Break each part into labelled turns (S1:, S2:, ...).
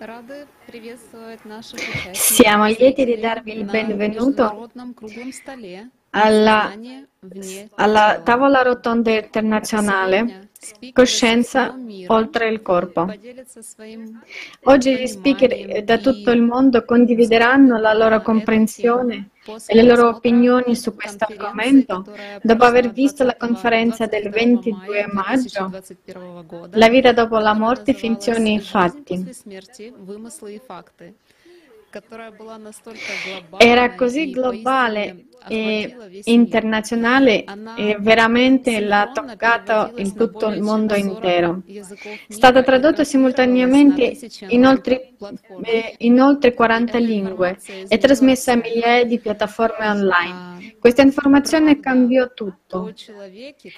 S1: Рады приветствовать наших участников
S2: Siamo lieti di
S1: слушателей
S2: darvi il
S1: на
S2: benvenuto
S1: международном круглом столе
S2: alla,
S1: «Знание вне
S2: alla
S1: тела».
S2: tavola rotonda internazionale
S1: Сегодня спикеры
S2: Coscienza
S1: со всего мира
S2: oltre il corpo.
S1: поделятся своим
S2: Oggi gli speaker
S1: пониманием
S2: da tutto
S1: и
S2: il mondo condivideranno la loro
S1: на эту тему
S2: comprensione
S1: после
S2: e e le loro opinioni su questo argomento dopo aver visto la conferenza del
S1: 22
S2: maggio, La vita dopo la morte, finzioni e fatti. Era così globale e internazionale e veramente l'ha toccato
S1: in
S2: tutto il mondo intero. È stata tradotta simultaneamente in oltre, in oltre 40 lingue e trasmessa a migliaia di piattaforme online. Questa informazione cambiò tutto.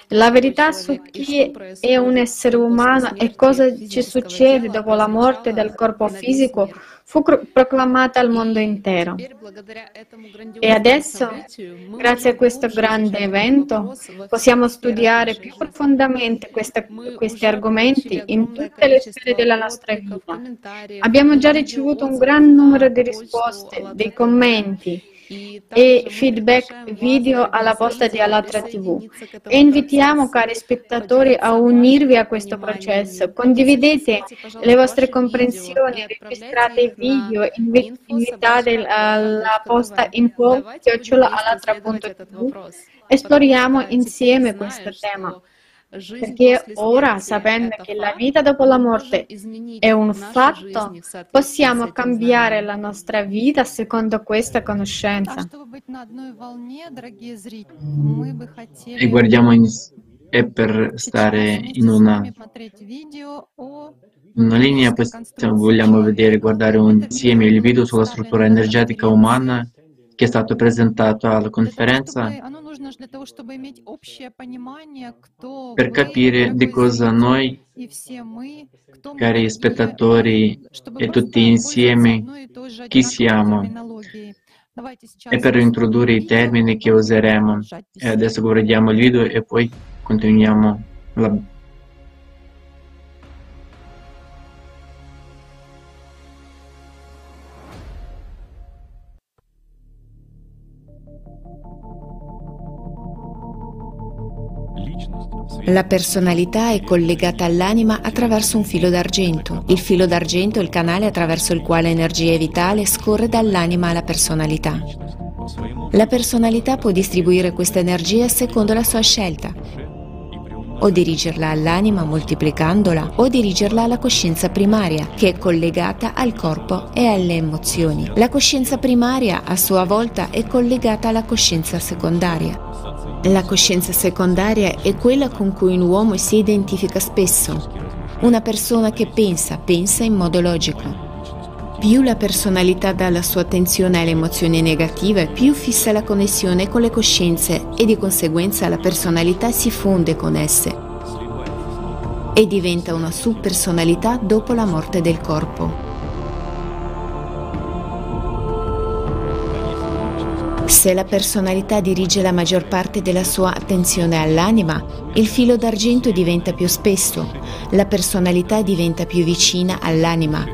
S2: La verità su chi è un essere umano e cosa ci succede dopo la morte del corpo fisico fu proclamata al mondo intero. E adesso, grazie a questo grande evento, possiamo studiare più profondamente questa, questi argomenti in tutte le sfere della nostra vita. Abbiamo già ricevuto un gran numero di risposte, dei commenti, e feedback video alla posta di Alatra TV. E invitiamo cari spettatori a unirvi a questo processo. Condividete le vostre comprensioni, registrate i video, invi- invitate alla posta info chiocciolaalatra.tv. Esploriamo insieme questo tema. Perché ora, sapendo che la vita dopo la morte è un fatto, possiamo cambiare la nostra vita secondo questa conoscenza.
S3: E guardiamo in, e per stare in una, in una linea, possiamo, vogliamo vedere, guardare insieme il video sulla struttura energetica umana che è stato presentato alla conferenza per capire di cosa noi, cari spettatori e tutti insieme, chi siamo. e per introdurre i termini che useremo. E adesso guardiamo il video e poi continuiamo la
S4: La personalità è collegata all'anima attraverso un filo d'argento. Il filo d'argento è il canale attraverso il quale energia vitale scorre dall'anima alla personalità. La personalità può distribuire questa energia secondo la sua scelta, o dirigerla all'anima moltiplicandola, o dirigerla alla coscienza primaria, che è collegata al corpo e alle emozioni. La coscienza primaria, a sua volta, è collegata alla coscienza secondaria. La coscienza secondaria è quella con cui un uomo si identifica spesso. Una persona che pensa, pensa in modo logico. Più la personalità dà la sua attenzione alle emozioni negative, più fissa la connessione con le coscienze e di conseguenza la personalità si fonde con esse e diventa una subpersonalità dopo la morte del corpo. Se la personalità dirige la maggior parte della sua attenzione all'anima, il filo d'argento diventa più spesso, la personalità diventa più vicina all'anima,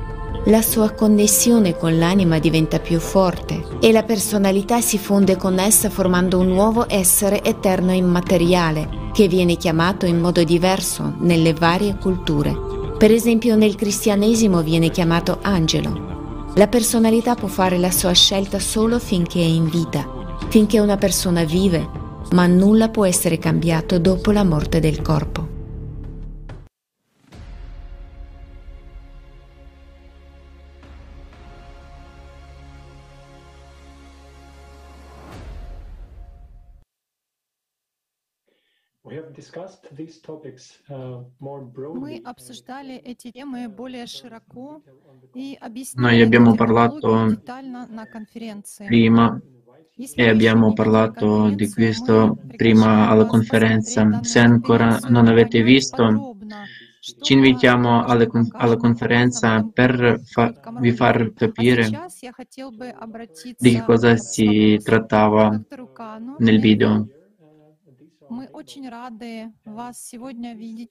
S4: la sua connessione con l'anima diventa più forte e la personalità si fonde con essa formando un nuovo essere eterno immateriale che viene chiamato in modo diverso nelle varie culture. Per esempio nel cristianesimo viene chiamato angelo. La personalità può fare la sua scelta solo finché è in vita, finché una persona vive, ma nulla può essere cambiato dopo la morte del corpo.
S5: We have discussed these topics uh, more
S6: Мы
S5: broadly.
S6: обсуждали эти темы более широко и
S3: noi abbiamo parlato prima e abbiamo parlato di questo prima alla conferenza. Se ancora non avete visto, ci invitiamo alle, alla conferenza per fa, vi far capire di che cosa si trattava nel video.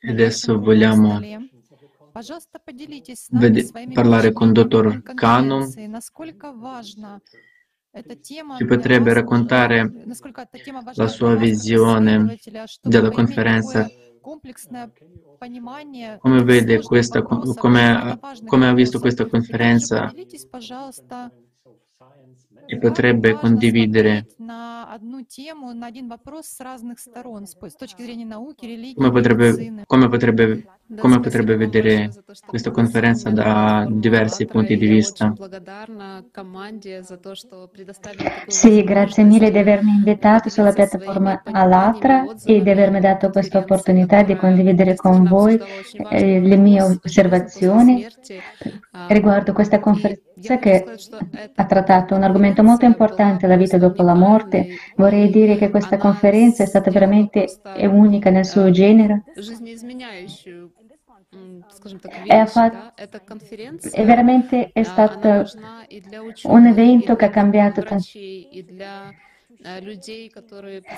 S3: Adesso vogliamo parlare con
S6: il
S3: dottor
S6: Cano
S3: ci potrebbe raccontare la sua visione della conferenza. Come vede questa, come, come ha visto questa conferenza. e potrebbe condividere come potrebbe, come potrebbe come potrebbe vedere questa conferenza da diversi punti di vista.
S7: Sì, grazie mille di avermi invitato sulla piattaforma Alatra e di avermi dato questa opportunità di condividere con voi eh, le mie osservazioni
S1: eh,
S7: riguardo questa conferenza che ha trattato un argomento molto importante, la vita dopo la morte. Vorrei dire che questa conferenza è stata veramente unica nel suo genere
S1: è,
S7: fatto,
S1: è
S7: veramente è stato un evento che ha cambiato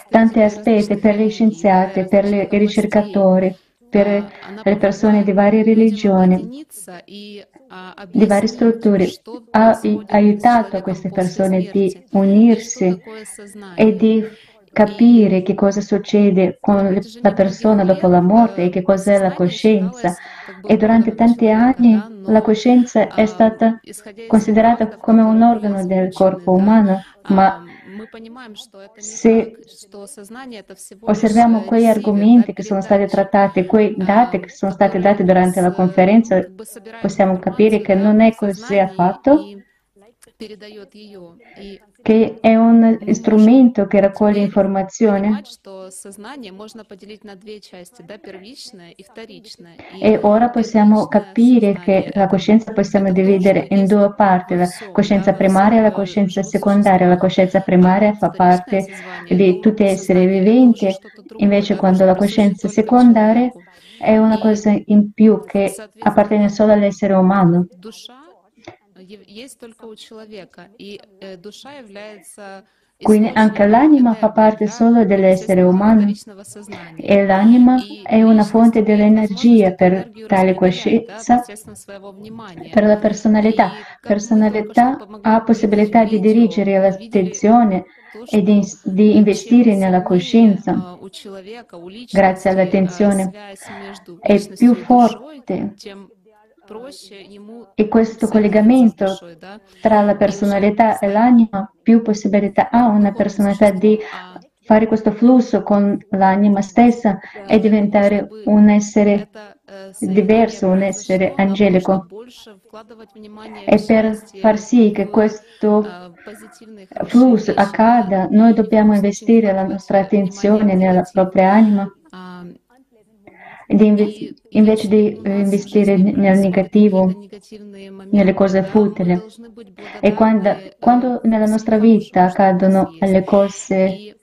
S7: tanti aspetti per gli scienziati, per i ricercatori, per le persone di varie religioni, di varie strutture, ha aiutato queste persone di unirsi e di capire che cosa succede con la persona dopo la morte e che cos'è la coscienza. E durante tanti anni la coscienza è stata considerata come un organo del corpo umano, ma se osserviamo quei argomenti che sono stati trattati, quei dati che sono stati dati durante la conferenza, possiamo capire che non è così affatto che è un strumento che raccoglie
S1: informazioni.
S7: E ora possiamo capire che la coscienza possiamo dividere in due parti, la coscienza primaria e la coscienza secondaria. La coscienza primaria fa parte di tutti gli esseri viventi, invece quando la coscienza secondaria è una cosa in più che appartiene solo all'essere umano
S1: душа е- есть только у человека, и э, душа является
S7: Quindi anche
S1: источником
S7: l'anima fa
S1: энергии,
S7: parte
S1: да,
S7: solo dell'essere
S1: естественно,
S7: umano
S1: вторичного сознания.
S7: e l'anima
S1: И
S7: è una
S1: личность
S7: fonte
S1: имеет
S7: dell'energia
S1: возможность эту
S7: per
S1: энергию
S7: tale
S1: распределять, да,
S7: coscienza,
S1: посредством своего внимания.
S7: per la personalità.
S1: И как мы только что
S7: Personalità ha
S1: помогли увидеть
S7: possibilità
S1: в
S7: di
S1: видео,
S7: dirigere
S1: мы видели
S7: l'attenzione
S1: то,
S7: e di,
S1: что
S7: di
S1: э,
S7: investire
S1: чем
S7: nella
S1: сильнее
S7: coscienza
S1: э, у человека, у
S7: grazie
S1: личности э,
S7: all'attenzione
S1: связь между
S7: è
S1: личностью
S7: più
S1: и душой,
S7: forte
S1: тем проще ему
S7: e questo collegamento tra la personalità e l'anima, più possibilità ha una personalità di fare questo flusso con l'anima stessa e diventare un essere diverso, un essere angelico. E per far sì che questo flusso accada, noi dobbiamo investire la nostra attenzione nella propria anima di, invece di eh, investire nel negativo, nelle cose futili. E quando, quando nella nostra vita accadono le cose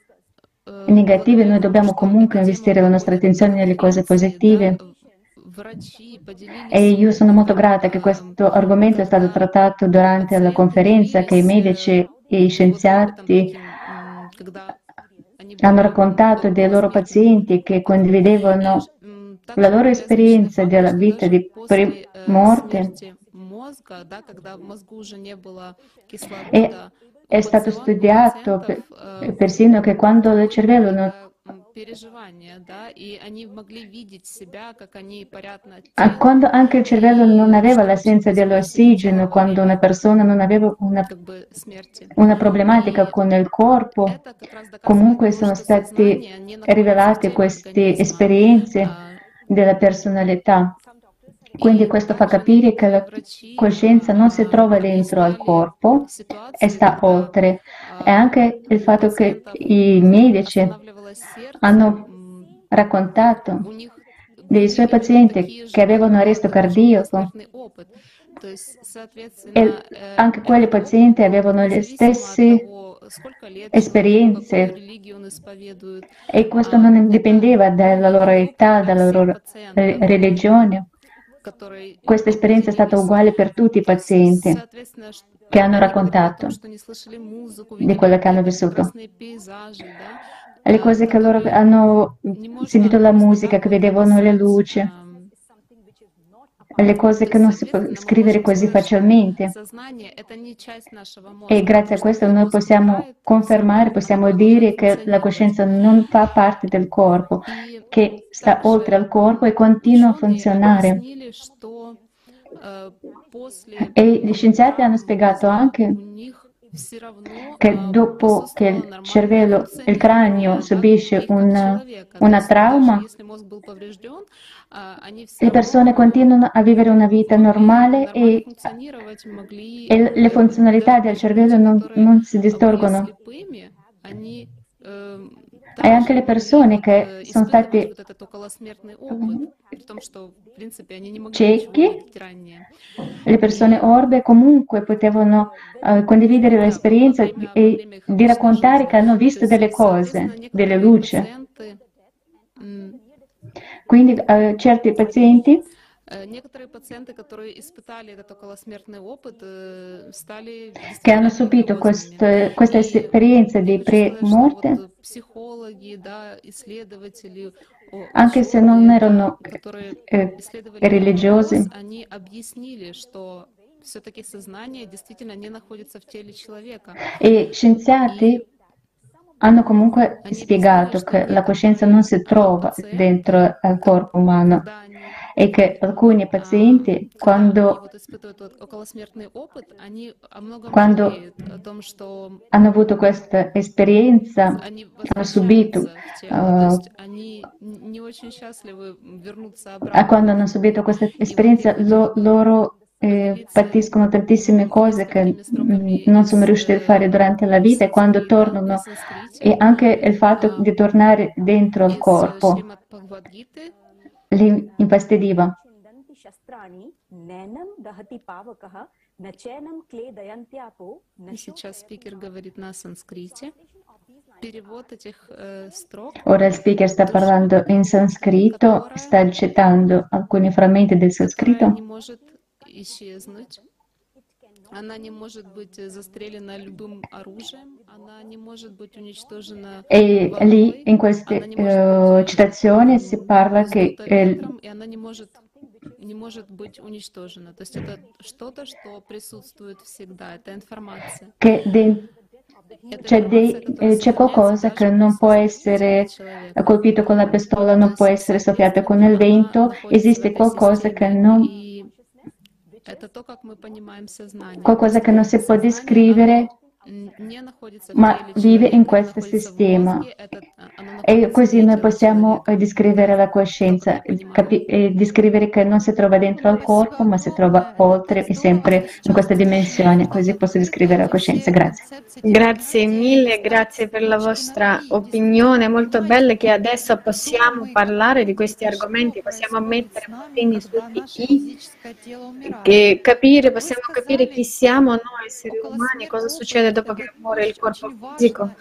S7: negative, noi dobbiamo comunque investire la nostra attenzione nelle cose positive. E io sono molto grata che questo argomento è stato trattato durante la conferenza, che i medici e i scienziati hanno raccontato dei loro pazienti che condividevano la loro esperienza della vita di morte
S1: è,
S7: è stato studiato per, persino che quando il cervello non
S1: а
S7: quando anche il cervello non aveva l'assenza dell'ossigeno, quando una persona non aveva una, una problematica con il corpo, comunque sono
S1: state
S7: rivelate queste esperienze della personalità. Quindi questo fa capire che la coscienza non si trova dentro al corpo e sta oltre. E anche il fatto che i medici hanno raccontato dei suoi pazienti che avevano arresto cardiaco e
S1: э,
S7: anche quelli pazienti avevano le stesse esperienze e questo non dipendeva dalla loro età, dalla loro religione. Questa esperienza è stata uguale per tutti i pazienti che hanno raccontato di quello che hanno vissuto. Le cose che loro hanno sentito la musica, che vedevano le luci, le cose che non si può scrivere così facilmente. E grazie a questo noi possiamo confermare, possiamo dire che la coscienza non fa parte del corpo, che sta oltre al corpo e continua a funzionare. E gli scienziati hanno spiegato anche che dopo che il cervello, il cranio subisce un, una trauma, le persone continuano a vivere una vita normale e, e le funzionalità del cervello non, non si distorgono. E anche le persone che sono state ciechi, le persone orbe comunque potevano uh, condividere l'esperienza e di raccontare che hanno visto delle cose, delle luci. Quindi uh, certi pazienti? Che hanno subito quest, questa esperienza di pre-morte, anche se non erano eh, religiosi, e scienziati hanno comunque spiegato che la coscienza non si trova dentro al corpo umano e che alcuni pazienti quando, quando hanno avuto questa esperienza, hanno subito, uh, quando hanno subito questa esperienza, lo, loro eh, patiscono tantissime cose che mm, non sono riusciti a fare durante la vita e quando tornano e anche il fatto di tornare dentro il corpo li infastidiva. Ora il speaker sta parlando in sanscrito, sta citando alcuni frammenti del sanscrito
S1: не может исчезнуть. Она не может быть застрелена любым оружием, она не может быть уничтожена
S7: E lì in queste uh, citazioni si parla che eh,
S1: и она не может не может быть уничтожена. То есть это что-то, что присутствует всегда, это информация.
S7: che de- c'è, de- eh, c'è qualcosa che non può essere colpito con la pistola, non può essere soffiato con il vento, esiste qualcosa che non,
S1: Это то, как мы понимаем сознание.
S7: qualcosa che non si può descrivere, ma vive in questo sistema e così noi possiamo descrivere la coscienza, capi- descrivere che non si trova dentro al corpo ma si trova oltre e sempre in questa dimensione, così posso descrivere la coscienza. Grazie.
S2: Grazie mille, grazie per la vostra opinione, molto bella che adesso possiamo parlare di questi argomenti, possiamo mettere puntini su chi, capire, possiamo capire chi siamo noi esseri umani, cosa succede dopo che muore il corpo fisico.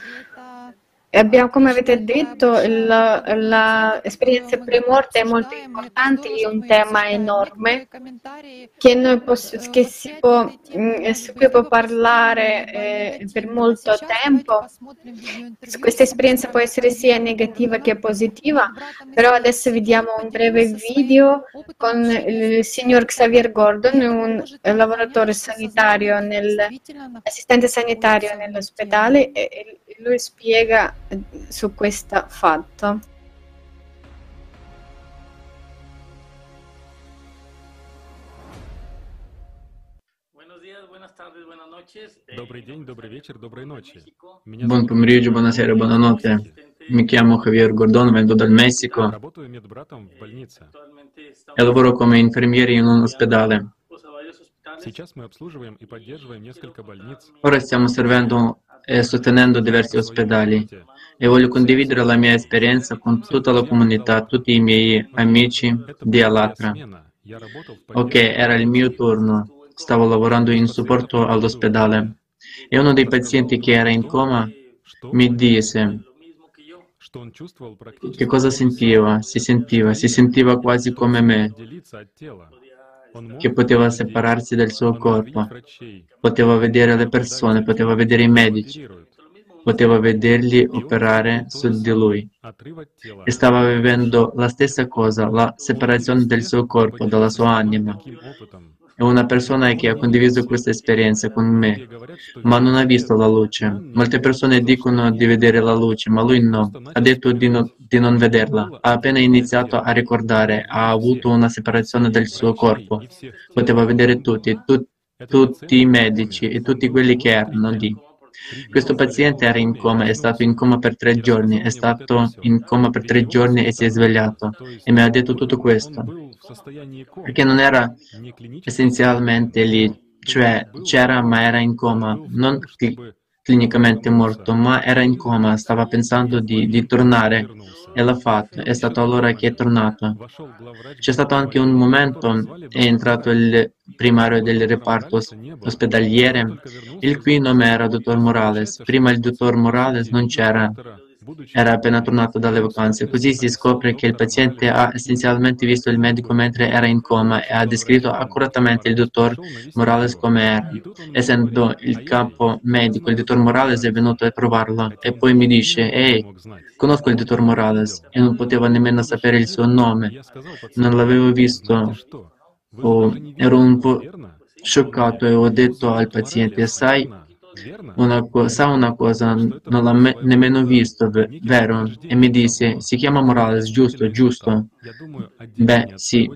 S2: Abbiamo, come avete detto, l'esperienza pre-morte è molto importante, è un tema enorme che, noi poss- che si può, mh, su cui può parlare eh, per molto tempo. Questa esperienza può essere sia negativa che positiva, però adesso vediamo un breve video con il signor Xavier Gordon, un lavoratore sanitario, nel, assistente sanitario nell'ospedale lui spiega su questo fatto.
S8: Добрый день, добрый вечер, доброй ночи. Меня
S3: Buon
S8: зовут
S3: pomeriggio, buonasera, buonanotte. Mi chiamo Javier Gordon, vengo dal Messico
S8: Работаю медбратом в больнице.
S3: e lavoro come infermiere in un ospedale.
S8: Сейчас мы обслуживаем и поддерживаем несколько больниц.
S3: Ora stiamo servendo e sostenendo diversi ospedali e voglio condividere la mia esperienza con tutta la comunità, tutti i miei amici di Alatra. Ok, era il mio turno, stavo lavorando in supporto all'ospedale e uno dei pazienti che era in coma mi disse che cosa sentiva, si sentiva, si sentiva quasi come me che poteva separarsi dal suo corpo, poteva vedere le persone, poteva vedere i medici, poteva vederli operare su di lui e stava vivendo la stessa cosa, la separazione del suo corpo dalla sua anima. È una persona che ha condiviso questa esperienza con me, ma non ha visto la luce. Molte persone dicono di vedere la luce, ma lui no. Ha detto di, no, di non vederla. Ha appena iniziato a ricordare, ha avuto una separazione del suo corpo. Poteva vedere tutti, tu, tutti i medici e tutti quelli che erano lì. Questo paziente era in coma, è stato in coma per tre giorni, è stato in coma per tre giorni e si è svegliato. E mi ha detto tutto questo, perché non era essenzialmente lì, cioè c'era ma era in coma, non clinicamente morto, ma era in coma, stava pensando di, di tornare e l'ha fatto. È stato allora che è tornato. C'è stato anche un momento, è entrato il primario del reparto ospedaliere, il cui nome era dottor Morales. Prima il dottor Morales non c'era era appena tornato dalle vacanze. Così si scopre che il paziente ha essenzialmente visto il medico mentre era in coma e ha descritto accuratamente il dottor Morales come era. Essendo il capo medico, il dottor Morales è venuto a trovarlo e poi mi dice, ehi, conosco il dottor Morales e non potevo nemmeno sapere il suo nome. Non l'avevo visto. Oh, ero un po' scioccato e ho detto al paziente, sai, una sa una cosa, non l'ha me- nemmeno visto, vero? E mi disse, si chiama Morales, giusto, giusto? Beh, sì.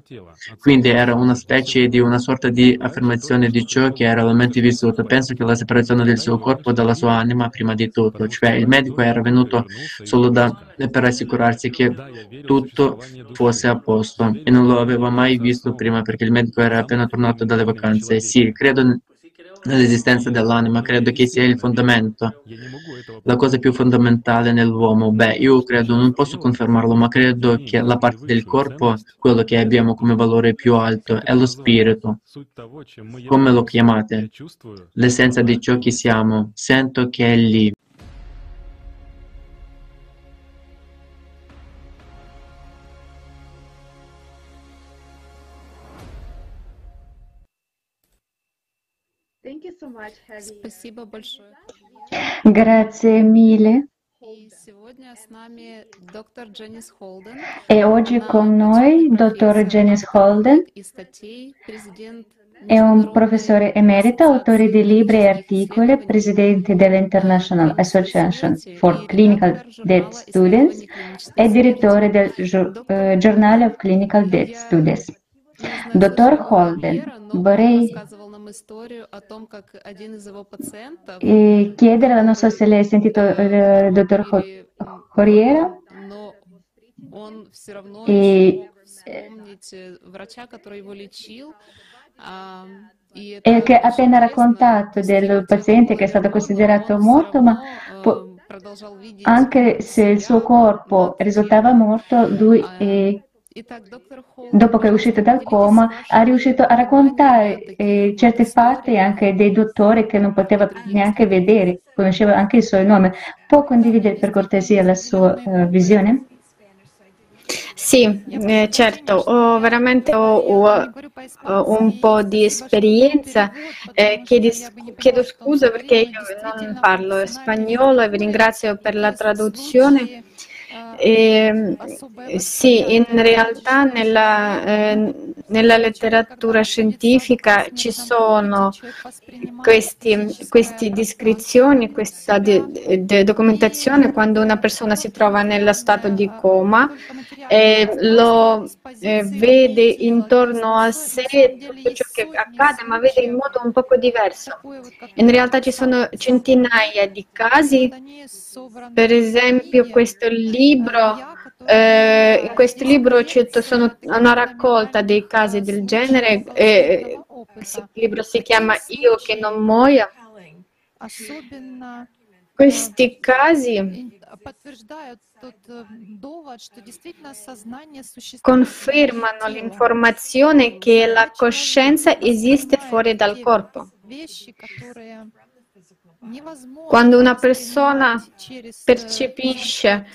S3: Quindi era una specie di una sorta di affermazione di ciò che era realmente vissuto. Penso che la separazione del suo corpo dalla sua anima prima di tutto, cioè il medico era venuto solo da, per assicurarsi che tutto fosse a posto. E non lo aveva mai visto prima perché il medico era appena tornato dalle vacanze. Sì, credo nell'esistenza dell'anima, credo che sia il fondamento, la cosa più fondamentale nell'uomo. Beh, io credo, non posso confermarlo, ma credo che la parte del corpo, quello che abbiamo come valore più alto, è lo spirito. Come lo chiamate? L'essenza di ciò che siamo. Sento che è lì.
S1: Спасибо большое.
S7: Grazie mille.
S1: И сегодня с нами доктор Дженнис Холден.
S7: E oggi
S1: Она
S7: con noi dottor
S1: профессор
S7: Janice Holden,
S1: и статей, президент
S7: è un
S1: Международной
S7: professore emerito, autore di libri e articoli,
S1: исследований
S7: presidente dell'International Association for
S1: и
S7: Clinical
S1: автор
S7: Dead
S1: журнала
S7: Students
S1: исследований клинической
S7: e
S1: смерти.
S7: direttore del Ju-
S1: Доктор
S7: eh, Journal of Clinical Dead
S1: Я
S7: Studies.
S1: не знаю
S7: Dottor
S1: совершенно
S7: Holden,
S1: Вера, но он
S7: vorrei e chiedere, non so se l'hai sentito il dottor Corriera, e,
S1: e
S7: che ha appena raccontato del paziente che è stato considerato morto, ma anche se il suo corpo risultava morto, lui... Eh, dopo che è uscito dal coma, ha riuscito a raccontare eh, certe parti anche dei dottori che non poteva neanche vedere, conosceva anche il suo nome. Può condividere per cortesia la sua eh, visione?
S2: Sì, eh, certo, ho veramente ho, ho, ho eh, un po' di esperienza. Eh, chiedo, chiedo scusa perché io non eh, parlo spagnolo e vi ringrazio per la traduzione. Eh, sì, in realtà nella, eh, nella letteratura scientifica ci sono queste descrizioni, questa de- de- documentazione quando una persona si trova nello stato di coma e lo eh, vede intorno a sé tutto ciò che accade, ma vede in modo un poco diverso. In realtà ci sono centinaia di casi, per esempio questo libro, libro, eh, in questo libro c'è una raccolta dei casi del genere, eh, questo libro si chiama Io che non
S6: muoio.
S2: Questi casi confermano l'informazione che la coscienza esiste fuori dal corpo. Quando una persona percepisce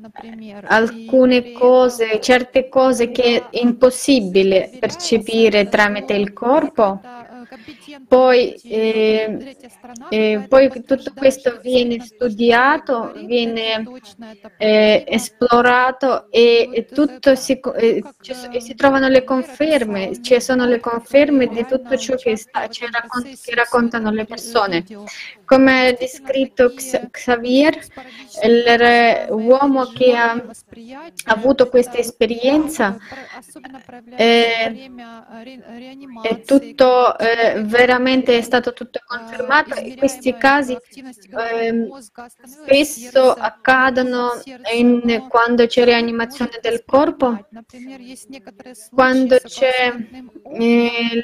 S6: например,
S2: alcune
S6: и при
S2: cose,
S6: этом
S2: certe cose che è impossibile percepire tramite il corpo,
S6: это, э,
S2: poi, eh, eh, poi tutto questo viene studiato, viene eh, esplorato e, tutto si, eh, si trovano le conferme, ci sono le conferme di tutto ciò che, sta, raccont- che raccontano le persone. Come ha descritto Xavier, l'uomo che ha avuto questa esperienza eh, è tutto eh, veramente è stato tutto confermato e questi casi eh, spesso accadono in, quando c'è rianimazione del corpo, quando c'è il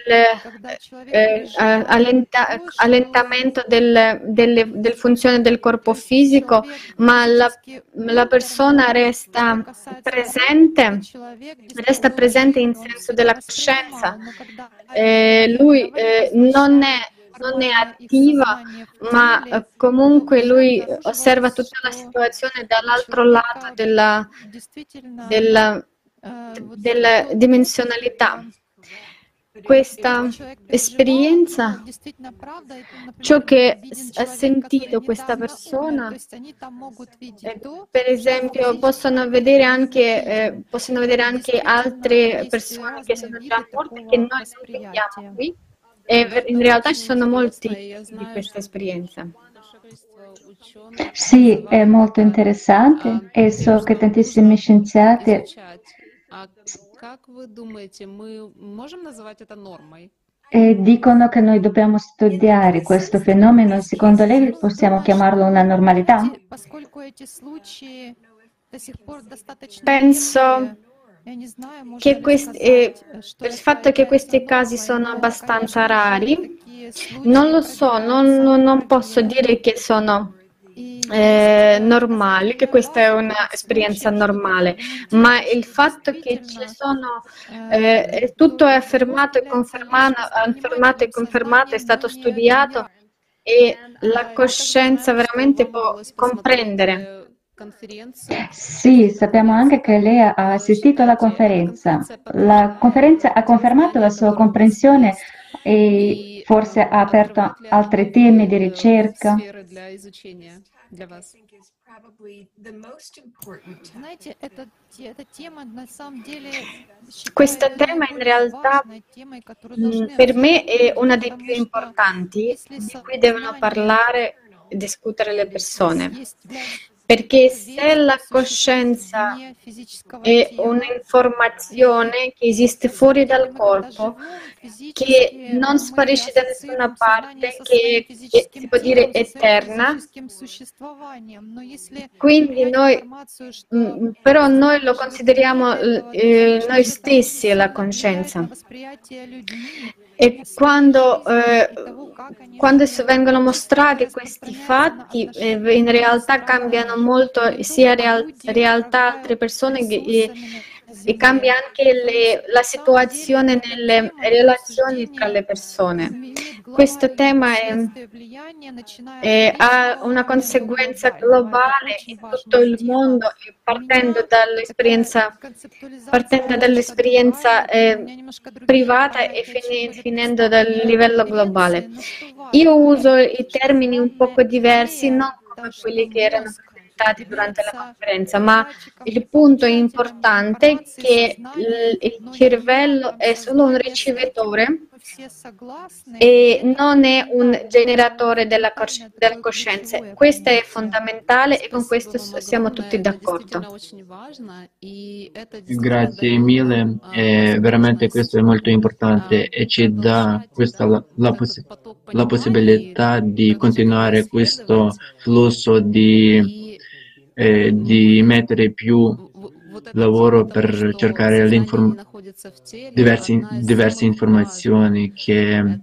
S2: eh, allenta, allentamento del, delle, del funzione del corpo fisico, ma la, la persona resta presente, resta presente in senso della coscienza. Eh, lui eh, non è non è attiva, ma eh, comunque lui osserva tutta la situazione dall'altro lato della, della, della dimensionalità questa esperienza, ciò che ha sentito questa persona, eh, per esempio, possono vedere anche, eh, possono vedere anche altre persone che sono già morte che noi non vediamo qui. E in realtà ci sono molti di questa esperienza.
S7: Sì, è molto interessante e so che tantissimi scienziati e dicono che noi dobbiamo studiare questo fenomeno. Secondo lei possiamo chiamarlo una normalità?
S2: Penso questi, eh, per il fatto che questi casi sono abbastanza rari, non lo so, non, non posso dire che sono eh, normali, che questa è un'esperienza normale, ma il fatto che ci sono, eh, tutto è affermato e confermato, affermato e confermato, è stato studiato e la coscienza veramente può comprendere.
S7: Sì, sappiamo anche che lei ha assistito alla conferenza. La conferenza ha confermato la sua comprensione e forse ha aperto altri temi di ricerca.
S2: Questo tema in realtà per me è uno dei più importanti di cui devono parlare e discutere le persone. Perché se la coscienza è un'informazione che esiste fuori dal corpo, che non sparisce da nessuna parte, che, che si può dire eterna, quindi noi, mm, però noi lo consideriamo eh, noi stessi la coscienza. E quando, eh, quando vengono mostrati questi fatti, eh, in realtà cambiano molto sia real, realtà altre persone che, e cambia anche le, la situazione nelle relazioni tra le persone. Questo tema è, è, ha una conseguenza globale in tutto il mondo, partendo dall'esperienza, partendo dall'esperienza eh, privata e finendo dal livello globale. Io uso i termini un poco diversi, non come quelli che erano presentati durante la conferenza, ma il punto importante è che il cervello è solo un ricevitore e non è un generatore della, cos- della coscienza. Questo è fondamentale e con questo siamo tutti d'accordo.
S3: Grazie mille, eh, veramente questo è molto importante e ci dà questa, la, la, poss- la possibilità di continuare questo flusso di eh, di mettere più lavoro per cercare diversi, diverse informazioni che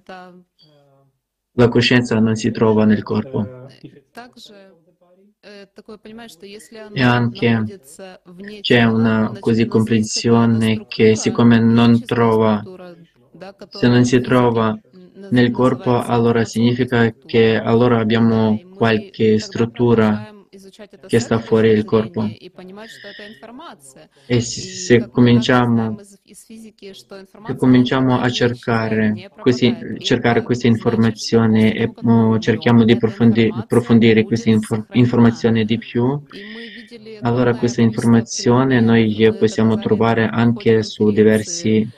S3: la coscienza non si trova nel corpo. E anche c'è una così comprensione che siccome non trova, se non si trova nel corpo, allora significa che allora abbiamo qualche struttura che sta fuori il corpo. E se cominciamo, se cominciamo a cercare, questi, cercare queste informazioni e cerchiamo di approfondi, approfondire queste infor, informazioni di più, allora questa informazione noi possiamo trovare anche su diversi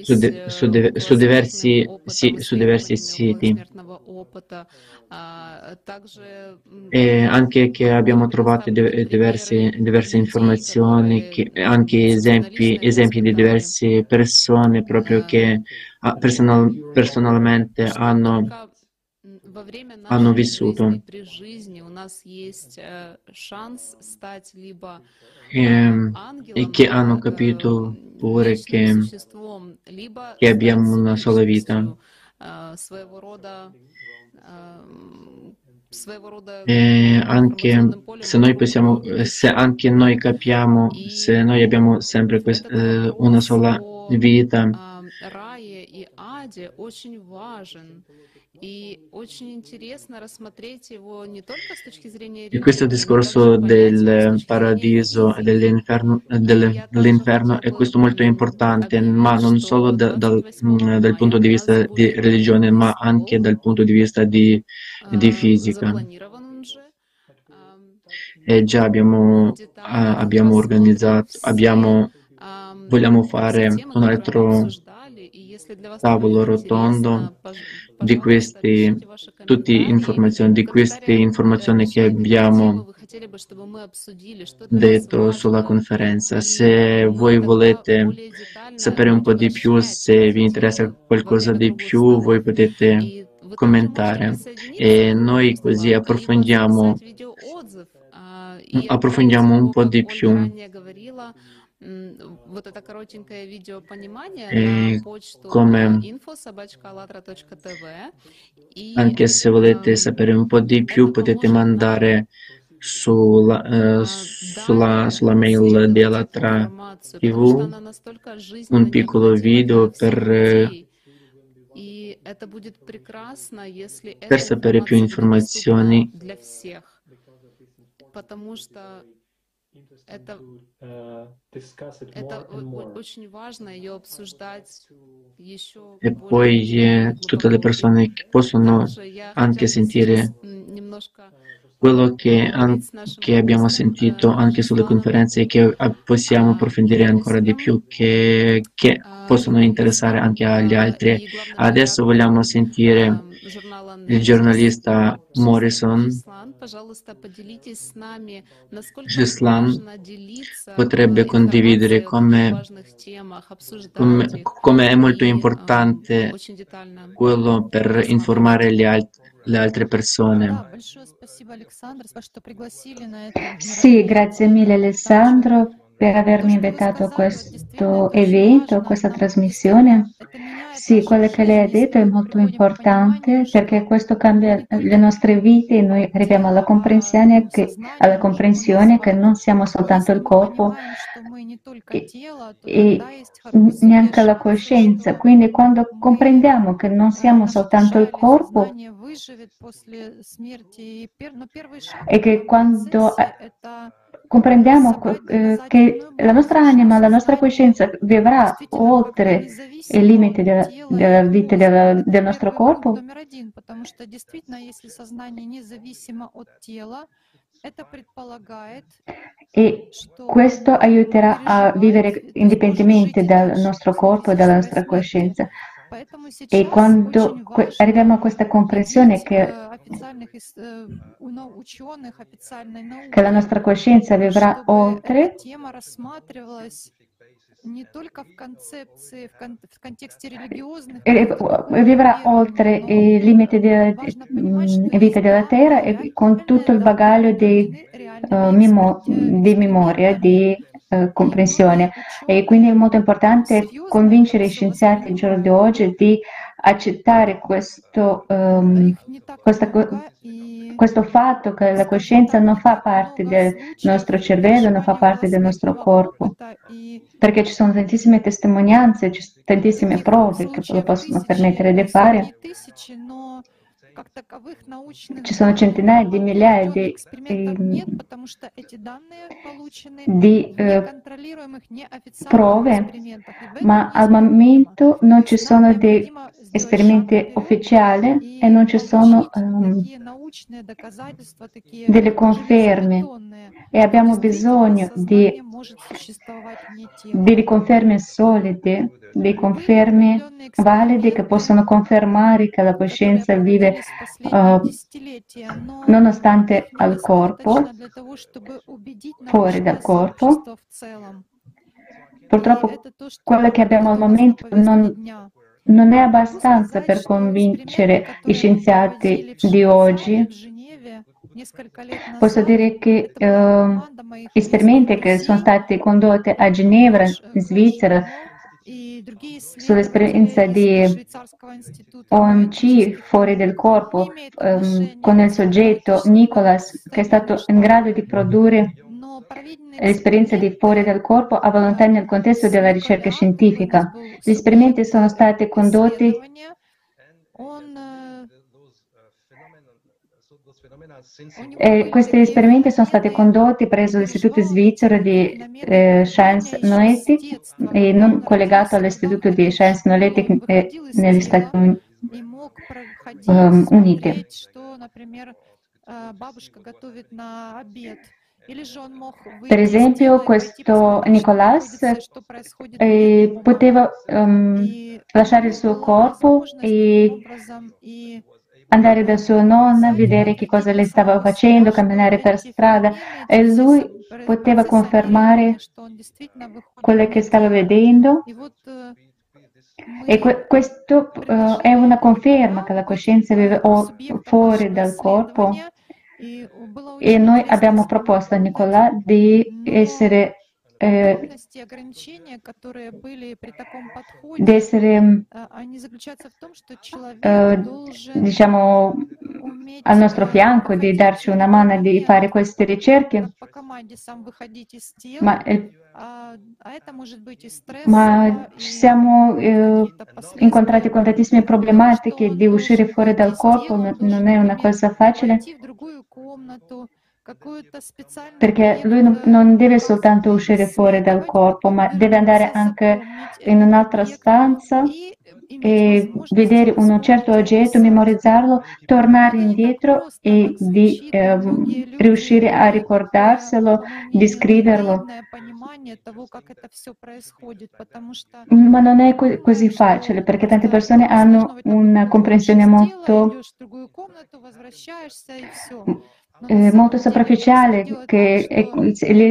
S3: su, de, su, de, su, diversi, sì, su diversi siti e anche che abbiamo trovato diverse, diverse informazioni, che, anche esempi, esempi di diverse persone proprio che personal, personalmente hanno hanno vissuto e, e che hanno capito pure che, che abbiamo una sola vita. E anche se noi possiamo, se anche noi capiamo, se noi abbiamo sempre quest, eh, una sola vita, e questo discorso del paradiso e dell'inferno, dell'inferno è questo molto importante, ma non solo da, dal, mm, dal, punto di vista di religione, ma anche dal punto di vista di, di fisica. E già abbiamo, abbiamo organizzato, abbiamo, vogliamo fare un altro tavolo rotondo di queste tutte informazioni, di queste informazioni che abbiamo detto sulla conferenza. Se voi volete sapere un po' di più, se vi interessa qualcosa di più, voi potete commentare. e noi così approfondiamo, approfondiamo un po' di più e come anche se volete sapere un po' di più potete mandare sulla, eh, sulla, sulla mail di Alatra TV un piccolo video per э, per sapere più informazioni
S1: это, это очень важно ее обсуждать еще
S3: E poi eh, tutte le persone che possono anche sentire quello che, che abbiamo sentito anche sulle conferenze e che possiamo approfondire ancora di più, che, che possono interessare anche agli altri. Adesso vogliamo sentire il giornalista Morrison, Gislan, potrebbe condividere come, come, come, è molto importante quello per informare le, alt le altre persone.
S7: Sì, grazie mille Alessandro per avermi invitato a questo evento, a questa trasmissione. Sì, quello che lei ha detto è molto importante perché questo cambia le nostre vite e noi arriviamo alla comprensione che, alla comprensione che non siamo soltanto il corpo e, e neanche la coscienza. Quindi quando comprendiamo che non siamo soltanto il corpo e che quando comprendiamo eh, che la nostra anima, la nostra coscienza vivrà oltre il limite della, della vita della, del nostro corpo. E questo aiuterà a vivere indipendentemente dal nostro corpo e dalla nostra coscienza. E quando arriviamo a questa comprensione che, che la nostra coscienza vivrà oltre, vivrà oltre i limiti della vita della Terra e con tutto il bagaglio di, uh, mimo, di memoria, di eh, comprensione e quindi è molto importante convincere i scienziati il giorno di oggi di accettare questo, um, questa, questo fatto che la coscienza non fa parte del nostro cervello, non fa parte del nostro corpo, perché ci sono tantissime testimonianze, tantissime prove che lo possono permettere di fare
S6: как таковых научных
S7: ci sono centinaia di migliaia di,
S6: экспериментов
S7: ehm,
S6: нет, потому что эти данные получены
S7: di
S6: в
S7: eh,
S6: неконтролируемых, неофициальных
S7: prove,
S6: экспериментах. И в этом
S7: ma
S6: есть
S7: al
S6: проблема.
S7: momento non ci
S6: Нам
S7: sono dei
S6: необходимо сделать
S7: esperimenti
S6: шаг вперед
S7: ufficiali e
S6: и
S7: non ci sono
S6: получить
S7: delle conferme e abbiamo bisogno di, di conferme solide, di
S6: conferme
S7: valide che possono confermare che la coscienza vive
S6: uh,
S7: nonostante al corpo, fuori dal corpo. Purtroppo quello che abbiamo al momento non non è abbastanza per convincere i scienziati di oggi. Posso dire che eh, esperimenti che sono stati condotti a Ginevra, in Svizzera, sull'esperienza di OMC fuori del corpo ehm, con il soggetto Nicolas che è stato in grado di produrre L'esperienza di fuori dal corpo ha volontà nel contesto della ricerca scientifica. Gli esperimenti sono stati condotti
S6: eh,
S7: questi esperimenti sono stati condotti presso l'Istituto svizzero di eh, Scienze Noetic e non collegato all'Istituto di
S6: Science
S7: Noetic eh, negli Stati
S6: un, um, э, Uniti.
S7: Per esempio, questo Nicolas poteva
S6: um,
S7: lasciare il suo corpo e andare da sua nonna, vedere che cosa
S6: le
S7: stava facendo, camminare per strada e lui poteva confermare quello che stava vedendo. E que- questo uh, è una conferma che la coscienza vive fuori dal corpo e noi abbiamo proposto a Nicola di essere eh, di essere, eh, diciamo, al nostro fianco, di darci una mano, e
S6: di
S7: fare queste ricerche, ma, eh, ma ci siamo eh, incontrati con tantissime problematiche di uscire fuori dal corpo, non è una cosa facile perché lui non deve soltanto uscire fuori dal corpo, ma deve andare anche in un'altra stanza e vedere un certo oggetto, memorizzarlo, tornare indietro e di
S6: eh,
S7: riuscire a ricordarselo,
S6: di scriverlo.
S7: Ma non è così facile perché tante persone hanno una comprensione molto eh, molto superficiale che è,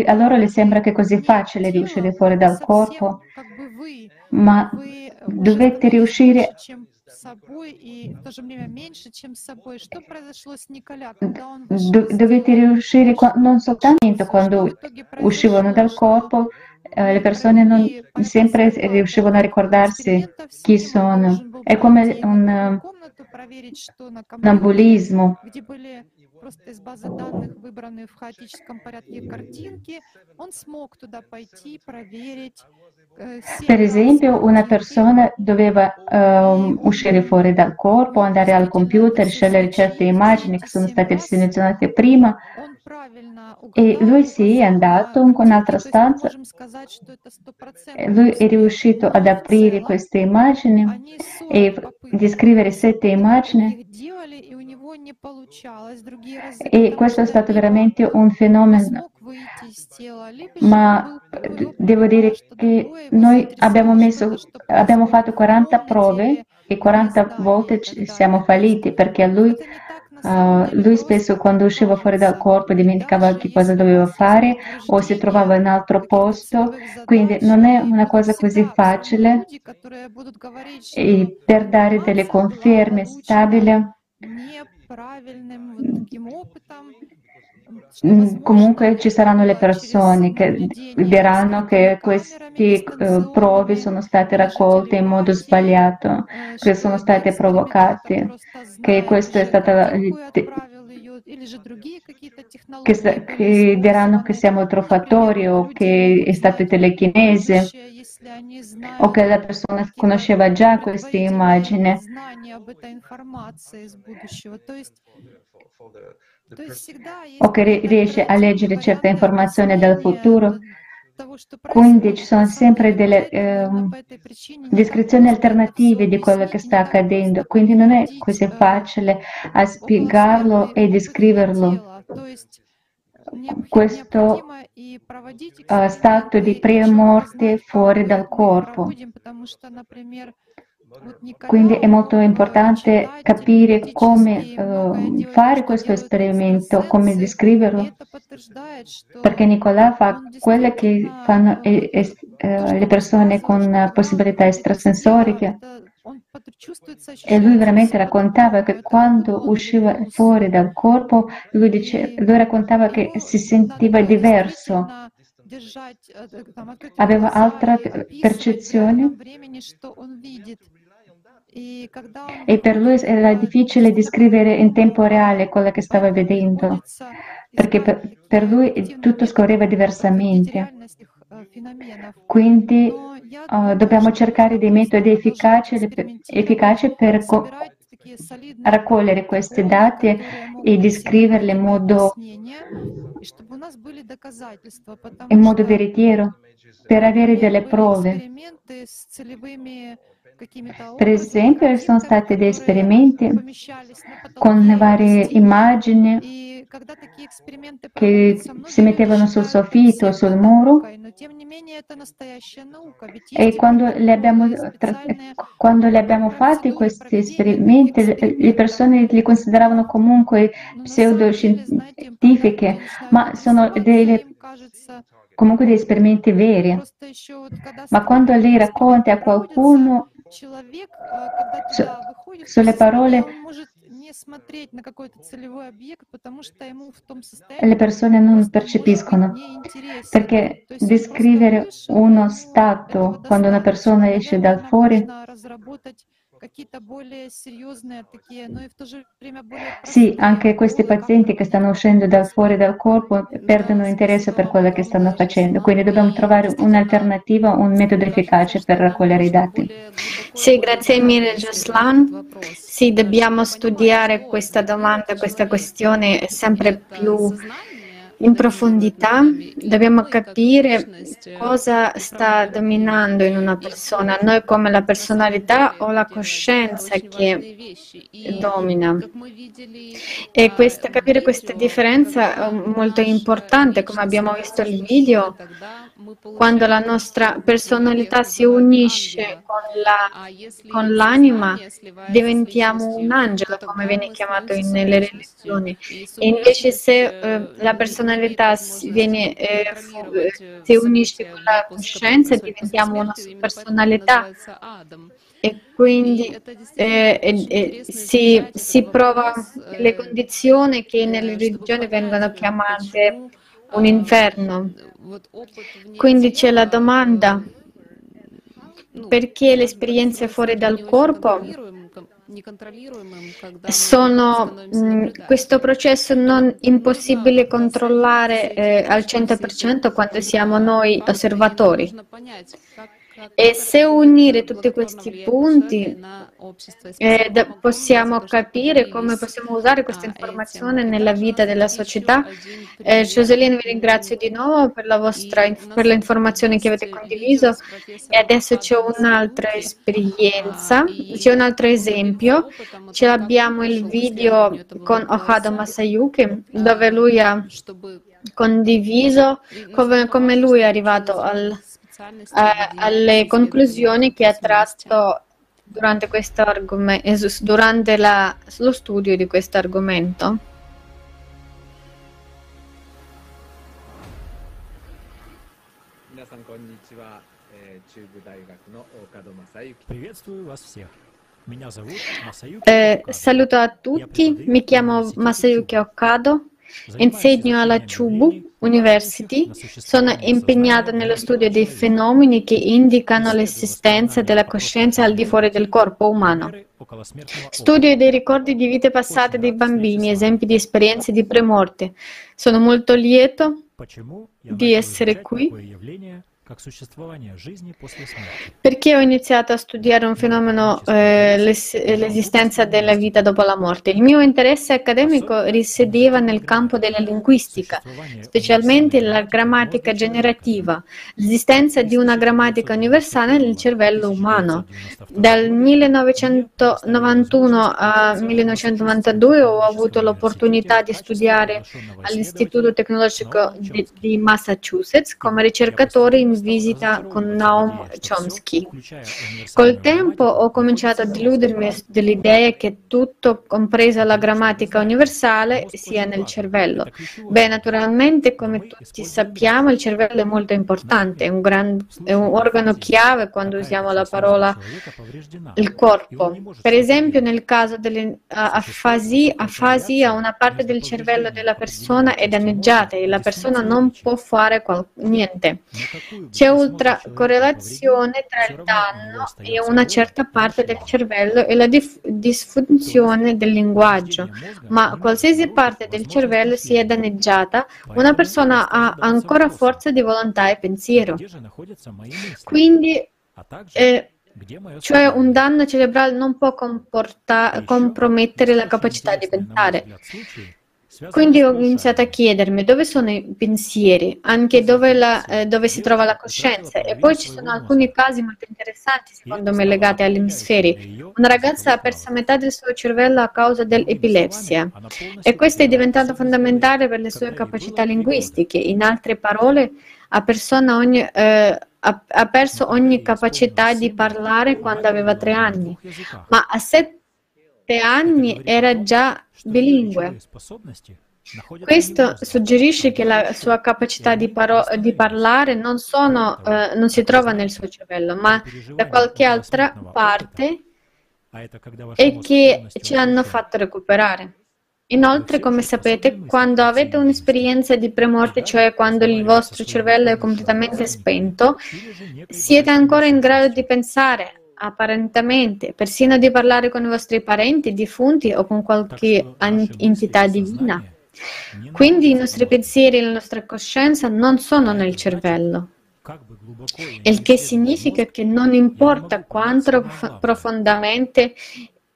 S7: a loro le sembra che è così facile riuscire fuori dal corpo, ma dovete riuscire dovete riuscire non soltanto quando uscivano dal corpo, eh, le persone non sempre riuscivano a ricordarsi chi sono. È come un, eh, un ambulismo
S6: где были просто из базы данных выбраны в хаотическом порядке картинки. Он смог туда пойти, проверить. э, семь
S7: Per
S6: раз
S7: esempio, una
S6: картинки,
S7: persona doveva ehm, uscire fuori dal corpo,
S6: мог
S7: andare al
S6: действительно это
S7: computer,
S6: все
S7: scegliere certe
S6: случить,
S7: immagini
S6: эти
S7: che sono
S6: семь
S7: state
S6: раз.
S7: selezionate prima
S6: Он правильно
S7: e
S6: угадал,
S7: lui sì, è
S6: указал на
S7: andato in un'altra
S6: картинки, то есть мы
S7: stanza
S6: можем сказать, что это
S7: e
S6: стопроцентный
S7: lui è
S6: успех.
S7: riuscito ad
S6: Но в
S7: aprire
S6: целом
S7: queste immagini
S6: они 40
S7: e
S6: попыток
S7: descrivere sette immagini e questo è stato veramente un fenomeno. Ma devo dire che noi abbiamo, messo, abbiamo fatto 40 prove e 40 volte siamo falliti perché lui Uh, lui spesso quando usciva fuori dal corpo dimenticava che cosa doveva fare o si trovava in un
S6: altro
S7: posto, quindi non è una cosa così facile e per dare delle conferme stabili Comunque ci saranno le persone che diranno che queste prove sono state raccolte in modo sbagliato, che sono state provocate, che questo è stato che, che diranno che siamo truffatori o che è stato telechinese o che la persona conosceva già queste immagini. O che riesce a leggere certe informazioni dal futuro. Quindi ci sono sempre delle
S6: eh,
S7: descrizioni alternative di quello che sta accadendo, quindi non è così facile a spiegarlo e descriverlo questo stato
S6: э, di
S7: premorte fuori dal corpo. Quindi è molto importante capire come
S6: uh,
S7: fare questo esperimento, come descriverlo, perché Nicolà fa quello che fanno
S6: э,
S7: le persone con possibilità extrasensoriche. E lui veramente raccontava che quando usciva fuori dal corpo, lui, dice, lui raccontava che si sentiva diverso, aveva altra percezione e per lui era difficile descrivere in tempo reale quello che stava vedendo, perché per, per lui tutto scorreva diversamente. Quindi eh, dobbiamo cercare dei metodi efficaci, efficaci per co- raccogliere queste
S6: date
S7: e descriverle in modo, in modo veritiero per avere delle prove. Per esempio, ci sono stati dei esperimenti con varie immagini che si mettevano sul soffitto, sul muro. E quando li abbiamo, tra, quando li abbiamo fatti questi esperimenti, le
S6: eh,
S7: persone li consideravano comunque pseudoscientifiche, ma sono delle comunque degli esperimenti veri. Ma quando lei racconti a qualcuno sulle parole le persone non percepiscono perché descrivere uno stato quando una persona esce dal fuori.
S6: какие-то более серьезные такие, но и в то же время более
S7: Sì,
S6: простые
S7: anche questi
S6: протоколы, как
S7: pazienti che stanno
S6: проводить
S7: uscendo dal
S6: это
S7: fuori dal
S6: исследование.
S7: corpo
S6: Да,
S7: perdono interesse
S6: спасибо
S7: per
S6: вам
S7: quello che stanno
S6: огромное,
S7: facendo,
S6: Вячеслав.
S7: quindi dobbiamo
S6: И
S7: trovare
S6: действительно,
S7: un'alternativa, un metodo
S1: Мне
S7: efficace
S1: кажется,
S7: per
S1: что нам
S7: raccogliere i
S1: нужно
S7: dati.
S1: более глубоко
S2: Sì,
S1: и
S2: grazie
S1: глубоко
S2: mille
S1: исследовать
S2: Gioslan.
S1: этот вопрос,
S2: Sì,
S1: э,
S2: dobbiamo
S1: чтобы понимать,
S2: studiare
S1: что
S2: questa
S1: для
S2: domanda,
S1: человека
S2: questa questione sempre
S1: это
S2: più
S1: сознание
S2: in profondità, dobbiamo capire cosa sta dominando in una persona, noi come la personalità o la coscienza che domina. E questa, capire questa differenza è molto importante, come abbiamo visto nel video, quando la nostra personalità si unisce con, la, con l'anima, diventiamo un angelo, come viene chiamato in, nelle religioni. E invece se eh, la personalità si, viene, eh, si, unisce con la coscienza, diventiamo una personalità e quindi eh, si, si prova le condizioni che nelle religioni vengono chiamate un inferno. Quindi c'è la domanda perché le esperienze fuori dal corpo sono
S1: mm,
S2: questo processo non impossibile controllare eh, al 100% quando siamo noi osservatori. E se unire tutti questi punti eh, possiamo capire come possiamo usare questa informazione nella vita della società. Eh, Joseline, vi ringrazio di nuovo per la vostra per l'informazione che avete condiviso e adesso c'è un'altra esperienza, c'è un altro esempio. Ce l'abbiamo il video con Ohado Masayuki dove lui ha condiviso come, come lui è arrivato al eh, alle conclusioni che ha tratto durante, eh, durante la, lo studio di questo argomento. Eh,
S9: eh
S2: saluto a tutti, mi chiamo Masayuki Okado, Insegno alla Chubu University, sono impegnato nello studio dei fenomeni che indicano l'esistenza della coscienza al di fuori del corpo umano. Studio dei ricordi di vite passate dei bambini, esempi di esperienze di premorte. Sono molto lieto di essere qui perché ho iniziato a studiare un fenomeno, eh, l'es- l'esistenza della vita dopo la morte? Il mio interesse accademico risiedeva nel campo della linguistica, specialmente la grammatica generativa, l'esistenza di una grammatica universale nel cervello umano. Dal 1991 al 1992 ho avuto l'opportunità di studiare all'Istituto Tecnologico di, di Massachusetts come ricercatore in visita con Noam Chomsky. Col tempo ho cominciato a deludermi dell'idea che tutto, compresa la grammatica universale, sia nel cervello. Beh, naturalmente, come tutti sappiamo, il cervello è molto importante, è un, gran, è un organo chiave quando usiamo la parola il corpo. Per esempio, nel caso dell'afasia, afasia, una parte del cervello della persona è danneggiata e la persona non può fare qual- niente. C'è ultra correlazione tra il danno e una certa parte del cervello e la dif- disfunzione del linguaggio, ma qualsiasi parte del cervello sia danneggiata, una persona ha ancora forza di volontà e pensiero. Quindi, eh, cioè un danno cerebrale non può comporta- compromettere la capacità di pensare. Quindi ho iniziato a chiedermi dove sono i pensieri, anche dove, la, eh, dove, si trova la coscienza. E poi ci sono alcuni casi molto interessanti, secondo me, legati agli emisferi. Una ragazza ha perso metà del suo cervello a causa dell'epilepsia e questo è diventato fondamentale per le sue capacità linguistiche. In altre parole, ha, ogni, eh, ha, ha perso ogni capacità di parlare quando aveva tre anni, ma a sette anni era già bilingue. Questo suggerisce che la sua capacità di, paro- di parlare non, sono, eh, non, si trova nel suo cervello, ma da qualche altra parte e che ci hanno fatto recuperare. Inoltre, come sapete, quando avete un'esperienza di premorte, cioè quando il vostro cervello è completamente spento, siete ancora in grado di pensare, apparentemente, persino di parlare con i vostri parenti, defunti o con qualche entità divina. Quindi i nostri pensieri e la nostra coscienza non sono nel cervello. Il che significa che non importa quanto profondamente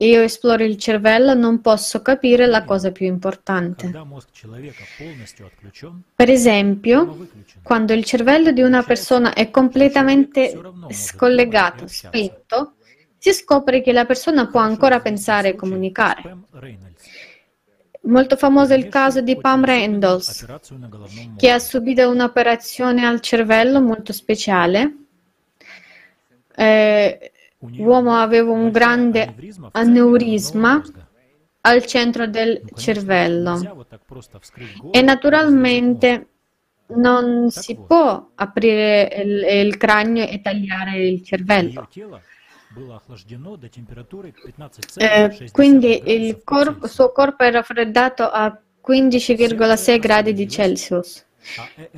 S2: io esploro il cervello, non posso capire la cosa più importante. Per esempio, quando il cervello di una persona è completamente scollegato, spento, si scopre che la persona può ancora pensare e comunicare. Molto famoso è il caso di Pam Reynolds, che ha subito un'operazione al cervello molto speciale. Eh, L'uomo aveva un grande aneurisma al centro del cervello. e naturalmente non si può aprire il, il cranio e tagliare il cervello. Eh, quindi il corpo, suo corpo è raffreddato a 15,6 gradi di Celsius.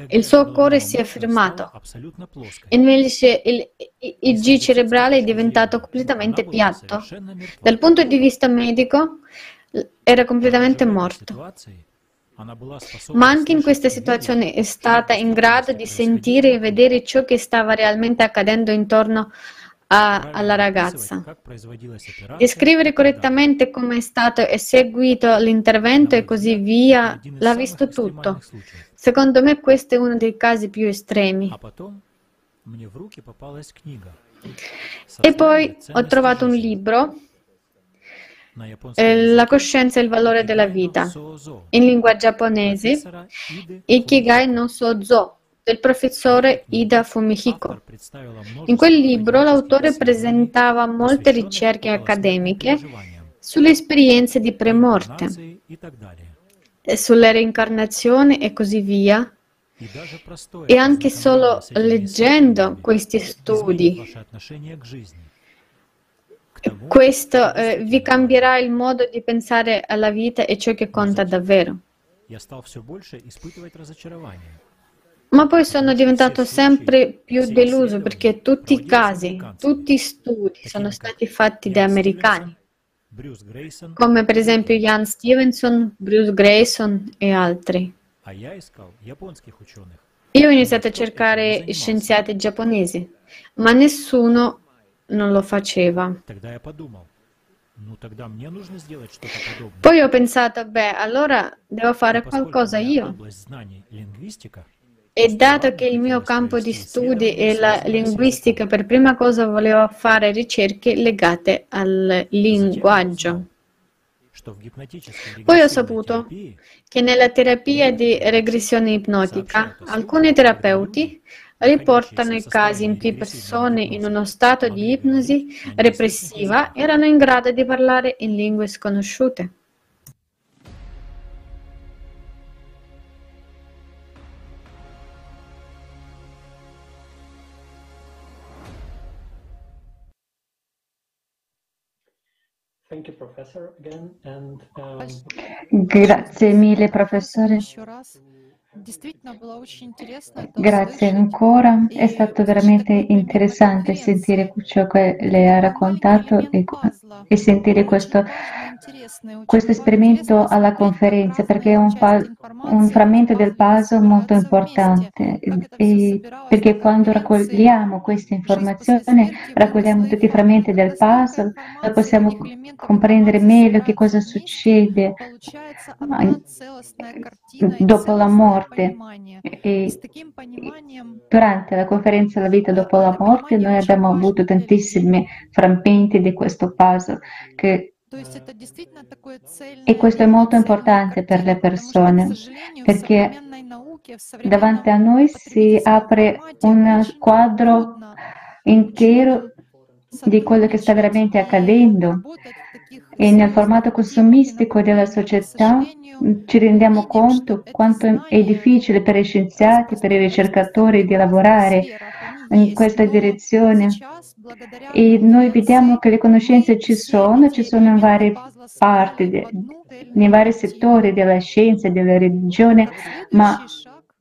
S2: Il suo cuore si è fermato. Invece il IG cerebrale è diventato completamente piatto. Dal punto di vista medico era completamente morto. Ma anche in questa situazione è stata in grado di sentire e vedere ciò che stava realmente accadendo intorno a, alla ragazza. Descrivere correttamente come è stato eseguito l'intervento e così via, l'ha visto tutto. Secondo me questo è uno dei casi più estremi. E poi ho trovato un libro, eh, La coscienza e il valore della vita, in lingua giapponese, Ikigai no Sozo, del professore Ida Fumihiko. In quel libro l'autore presentava molte ricerche accademiche sulle esperienze di premorte sulla reincarnazione e così via. E anche solo leggendo questi studi, questo eh, vi cambierà il modo di pensare alla vita e ciò che conta davvero. Ma poi sono diventato sempre più deluso perché tutti i casi, tutti i studi sono stati fatti da americani, come per esempio Ian Stevenson, Bruce Grayson e altri. Io ho iniziato a cercare scienziati giapponesi, ma nessuno non lo faceva. Poi ho pensato, beh, allora devo fare qualcosa io. E dato che il mio campo di studi è la linguistica, per prima cosa volevo fare ricerche legate al linguaggio. Poi ho saputo che nella terapia di regressione ipnotica alcuni terapeuti riportano i casi in cui persone in uno stato di ipnosi repressiva erano in grado di parlare in lingue sconosciute.
S5: You, Professor, again. And, um,
S7: Grazie mille, professore. Grazie ancora, è stato veramente interessante sentire ciò che lei ha raccontato e, e sentire questo, questo, esperimento alla conferenza perché è un, un frammento del puzzle molto importante. E perché quando raccogliamo queste informazioni, raccogliamo tutti i frammenti del puzzle, possiamo comprendere meglio che cosa succede. dopo la morte
S6: morte.
S7: E durante la conferenza La vita dopo la morte noi abbiamo avuto tantissimi frammenti di questo puzzle che e questo è molto importante per le persone, perché davanti a noi si apre un quadro intero di quello che sta veramente accadendo e nel formato consumistico della società ci rendiamo conto quanto è difficile per i scienziati, per i ricercatori di lavorare in questa direzione. E noi vediamo che le conoscenze ci sono, ci sono in varie parti, nei vari settori della scienza, della religione, ma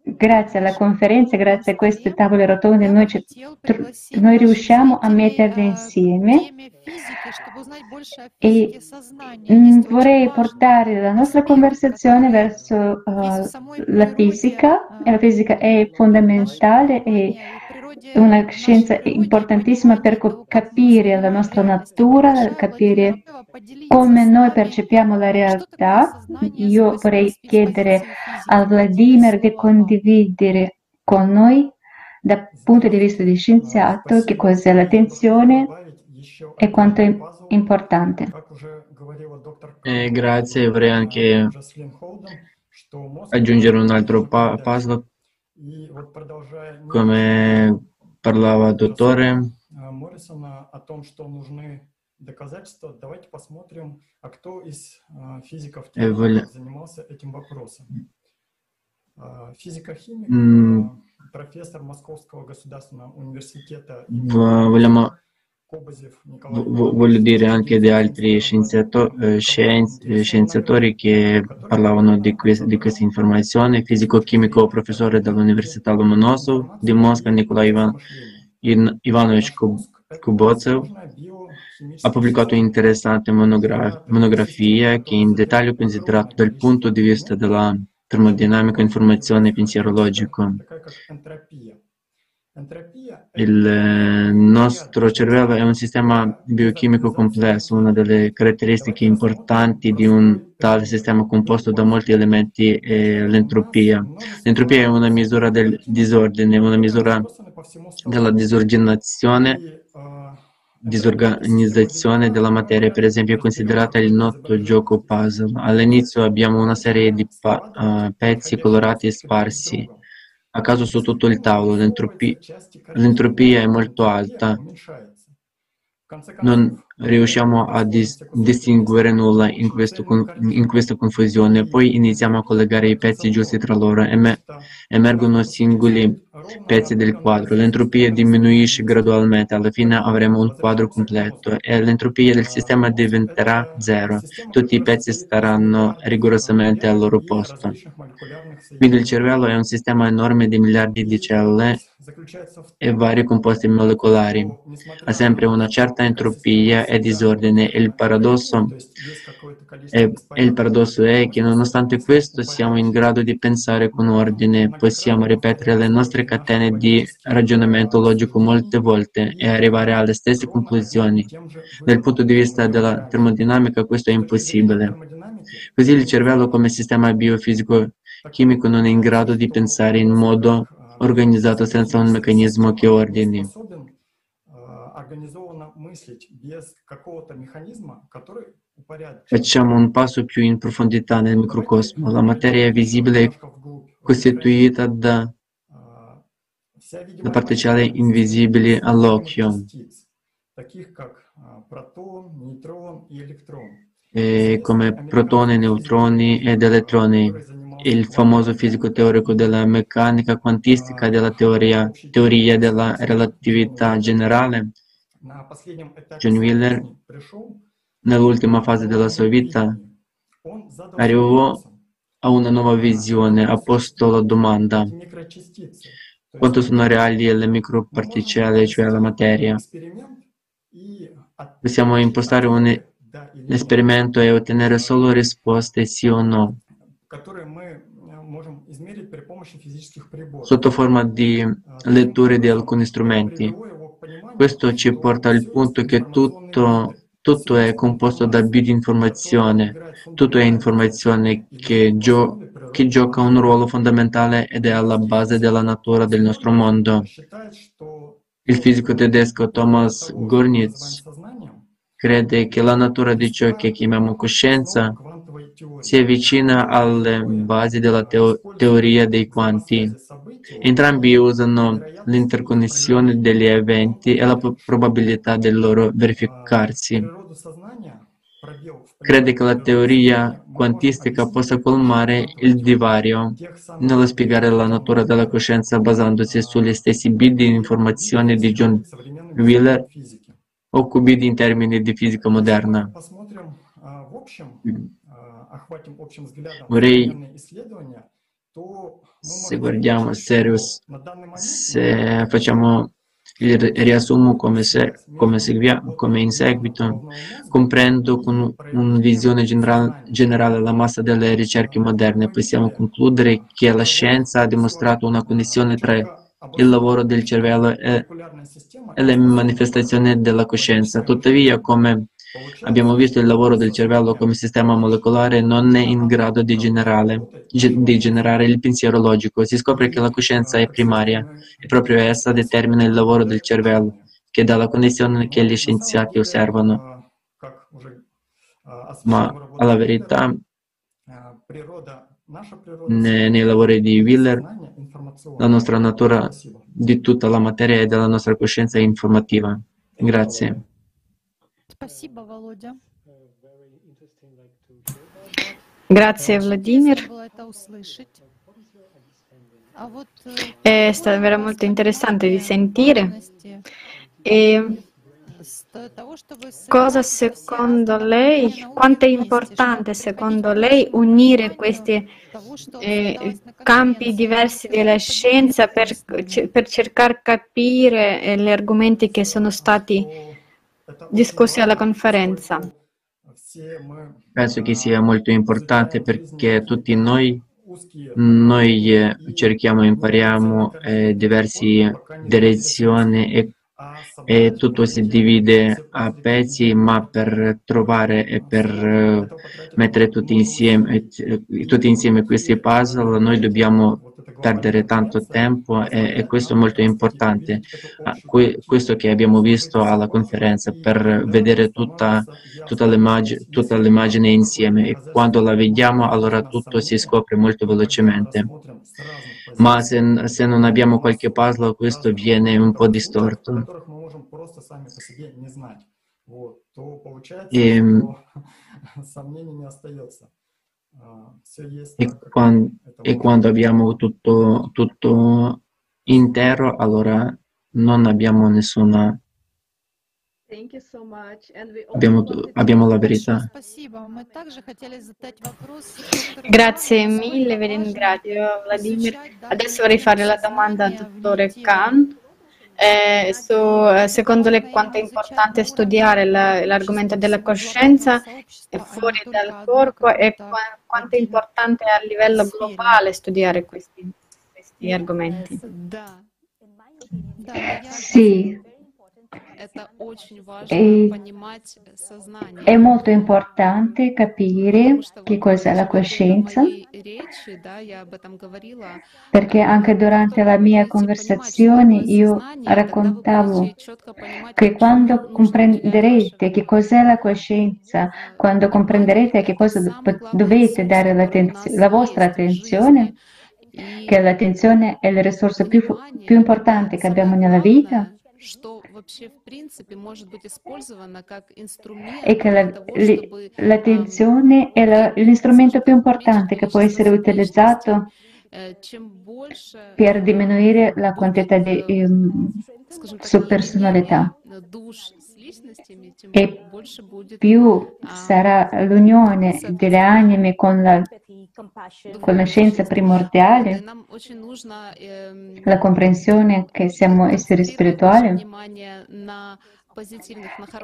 S7: grazie alla conferenza, grazie a queste tavole rotonde, noi, ci, noi riusciamo a metterle insieme e mm, vorrei portare la nostra conversazione verso uh, la fisica. e La fisica è fondamentale e una scienza importantissima per capire la nostra natura, capire come noi percepiamo la realtà. Io vorrei chiedere a Vladimir di condividere con noi dal punto di vista di scienziato che cos'è l'attenzione e quanto è importante.
S3: Eh, grazie, vorrei anche aggiungere un altro pa- puzzle come parlava il dottore.
S9: Моррисона о том, что нужны доказательства, давайте посмотрим, а кто из физиков
S3: Э, воля-
S9: теоретиков занимался этим вопросом. А, Физико-химик, а, профессор Московского государственного университета
S3: V- voglio dire anche di altri scienziato- scienzi- scienziatori che parlavano di, que- di questa informazione, fisico-chimico professore dell'Università Lomonosov di Mosca Nikolai Ivan- In- Ivanovic Kubotsev ha pubblicato un'interessante monogra- monografia che in dettaglio considerato dal punto di vista della termodinamica informazione e pensiero logico. Il eh, nostro cervello è un sistema biochimico complesso, una delle caratteristiche importanti di un tale sistema composto da molti elementi eh, è l'entropia. L'entropia è una misura del disordine, una misura della disordinazione disorganizzazione della materia, per esempio, considerata il noto gioco puzzle. All'inizio abbiamo una serie di pa- eh, pezzi colorati e sparsi a caso su tutto il tavolo. L'entropi- l'entropia è molto alta. Non riusciamo a dis- distinguere nulla in, con- in questa confusione. Poi iniziamo a collegare i pezzi giusti tra loro. Eme- emergono singoli pezzi del quadro. L'entropia diminuisce gradualmente, alla fine avremo un quadro completo e l'entropia del sistema diventerà zero. Tutti i pezzi staranno rigorosamente al loro posto. Quindi il cervello è un sistema enorme di miliardi di cellule e vari composti molecolari. Ha sempre una certa entropia e disordine il paradosso è, il paradosso è che nonostante questo siamo in grado di pensare con ordine, possiamo ripetere le nostre catene di ragionamento logico molte volte e arrivare alle stesse conclusioni. Dal punto di vista della termodinamica questo è impossibile. Così il cervello come sistema biofisico chimico non è in grado di pensare in modo organizzato senza un meccanismo che ordini. Facciamo un passo più in profondità nel microcosmo. La materia visibile è costituita da, da particelle invisibili all'occhio, come protoni, neutroni ed elettroni il famoso fisico teorico della meccanica quantistica della teoria, teoria della relatività generale, John Wheeler, nell'ultima fase della sua vita, arrivò a una nuova visione, ha posto la domanda quanto sono reali le microparticelle, cioè la materia. Possiamo impostare un esperimento e ottenere solo risposte sì o no sotto forma di letture di alcuni strumenti. Questo ci porta al punto che tutto, tutto è composto da bit informazione, tutto è informazione che, gio- che gioca un ruolo fondamentale ed è alla base della natura del nostro mondo. Il fisico tedesco Thomas Gornitz crede che la natura di ciò che chiamiamo coscienza si avvicina alle basi della teo- teoria dei quanti. Entrambi usano l'interconnessione degli eventi e la probabilità del loro verificarsi. Crede che la teoria quantistica possa colmare il divario nello spiegare la natura della coscienza basandosi sugli stessi bit di informazione di John Wheeler o qubit in termini di fisica moderna. Vorrei, se guardiamo serious, se facciamo il riassumo come, se, come, seguia, come in seguito, comprendo con una visione generale, generale la massa delle ricerche moderne, possiamo concludere che la scienza ha dimostrato una connessione tra il lavoro del cervello e, e le manifestazioni della coscienza. Tuttavia, come Abbiamo visto il lavoro del cervello come sistema molecolare non è in grado di generare, di generare il pensiero logico. Si scopre che la coscienza è primaria e proprio essa determina il lavoro del cervello, che dà la connessione che gli scienziati osservano. Ma alla verità, nei lavori di Wheeler, la nostra natura di tutta la materia e della nostra coscienza è informativa. Grazie.
S6: Спасибо, Володя.
S2: Grazie Vladimir. È stato veramente molto interessante di sentire. E cosa secondo lei, quanto è importante secondo lei unire questi eh, campi diversi della scienza per, per cercare di capire eh, gli argomenti che sono stati discussi alla conferenza.
S3: Penso che sia molto importante perché tutti noi, noi eh, cerchiamo, impariamo eh, diverse direzioni e, e, tutto si divide a pezzi, ma per trovare e per mettere tutti insieme, tutti insieme questi puzzle noi dobbiamo perdere tanto tempo e, e questo è molto importante. Ah, que, questo che abbiamo visto alla conferenza per vedere tutta, tutta, l'immagine, tutta l'immagine insieme e quando la vediamo allora tutto si scopre molto velocemente. Ma se, se non abbiamo qualche puzzle questo viene un po' distorto. E, e, quando, e quando abbiamo tutto, tutto intero, allora non abbiamo nessuna Abbiamo, abbiamo la verità.
S2: Grazie mille, vi ringrazio Vladimir. Adesso vorrei fare la domanda al dottore Khan. Eh, su, secondo lei quanto è importante studiare la, l'argomento della coscienza? fuori dal corpo? E qu- quanto è importante a livello globale studiare questi, questi argomenti?
S7: Sì, e è molto importante capire che cos'è la coscienza, perché anche durante la mia conversazione io raccontavo che quando comprenderete che cos'è la coscienza, quando comprenderete a che cosa dovete dare la vostra attenzione, che l'attenzione è la risorsa più, più importante che abbiamo nella vita, e che la, l'attenzione è la, l'strumento più importante che può essere utilizzato per diminuire la quantità di um, subpersonalità. E più sarà l'unione delle anime con la conoscenza primordiale, la comprensione che siamo esseri spirituali.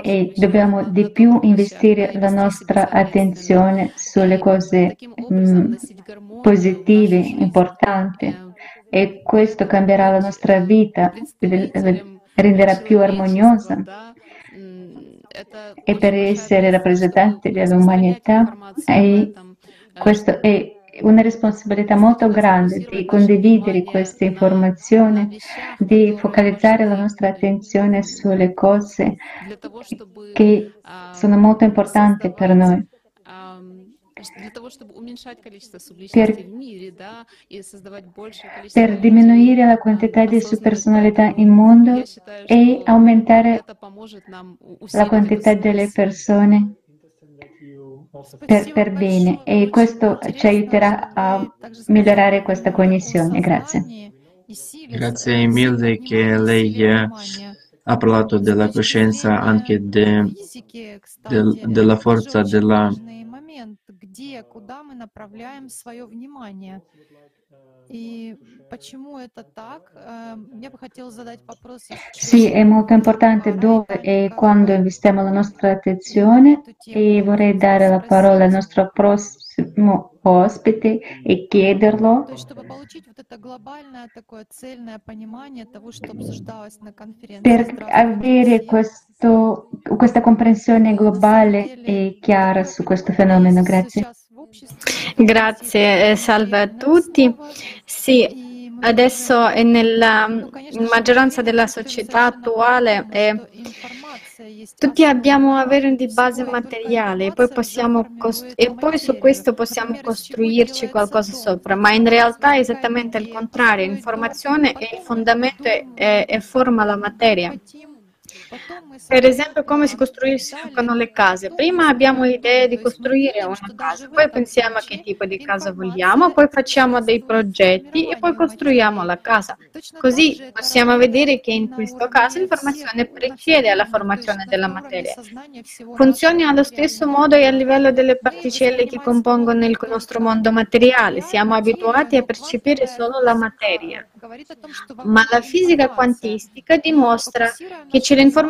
S7: e dobbiamo di più investire la nostra attenzione sulle cose mh, positive, importanti e questo cambierà la nostra vita, renderà più armoniosa e per essere rappresentanti dell'umanità e questo è una responsabilità molto grande di condividere queste informazioni, di focalizzare la nostra attenzione sulle cose che sono molto importanti per noi. Per, per diminuire la quantità di subpersonalità in mondo e aumentare la quantità delle persone per, per, bene. E questo ci aiuterà a migliorare questa connessione. Grazie.
S3: Grazie mille che lei ha parlato della coscienza anche de, de, della forza della
S6: где, куда мы направляем свое внимание. И почему это так? Я бы хотела задать вопрос.
S7: Sì, è molto importante dove e quando investiamo la nostra attenzione e vorrei dare la parola al nostro prossimo ospite e chiederlo per avere questo, questa comprensione globale e chiara su questo fenomeno. Grazie.
S2: Grazie, eh, salve a tutti. Sì, adesso nella maggioranza della società attuale eh, tutti abbiamo avere di base materiale poi cost- e poi su questo possiamo costruirci qualcosa sopra, ma in realtà è esattamente il contrario, l'informazione è il fondamento e forma la materia. Per esempio, come si costruiscono le case. Prima abbiamo l'idea di costruire una casa, poi pensiamo a che tipo di casa vogliamo, poi facciamo dei progetti e poi costruiamo la casa. Così possiamo vedere che in questo caso l'informazione precede alla formazione della materia. Funziona allo stesso modo e a livello delle particelle che compongono il nostro mondo materiale. Siamo abituati a percepire solo la materia. Ma la fisica quantistica dimostra che c'è l'informazione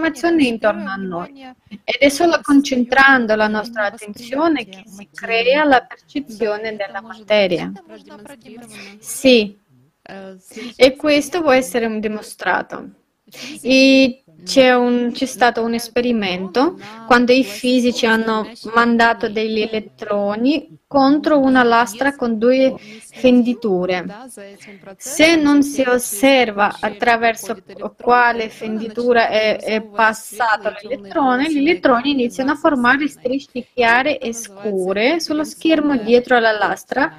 S2: intorno a noi. ed è solo concentrando la nostra attenzione che si crea la percezione della materia. Sì, e questo può essere dimostrato. E c'è, un, c'è, stato un esperimento quando i fisici hanno mandato degli elettroni contro una lastra con due fenditure. Se non si osserva attraverso quale fenditura è, è passato l'elettrone, gli elettroni iniziano a formare strisce chiare e scure sullo schermo dietro alla lastra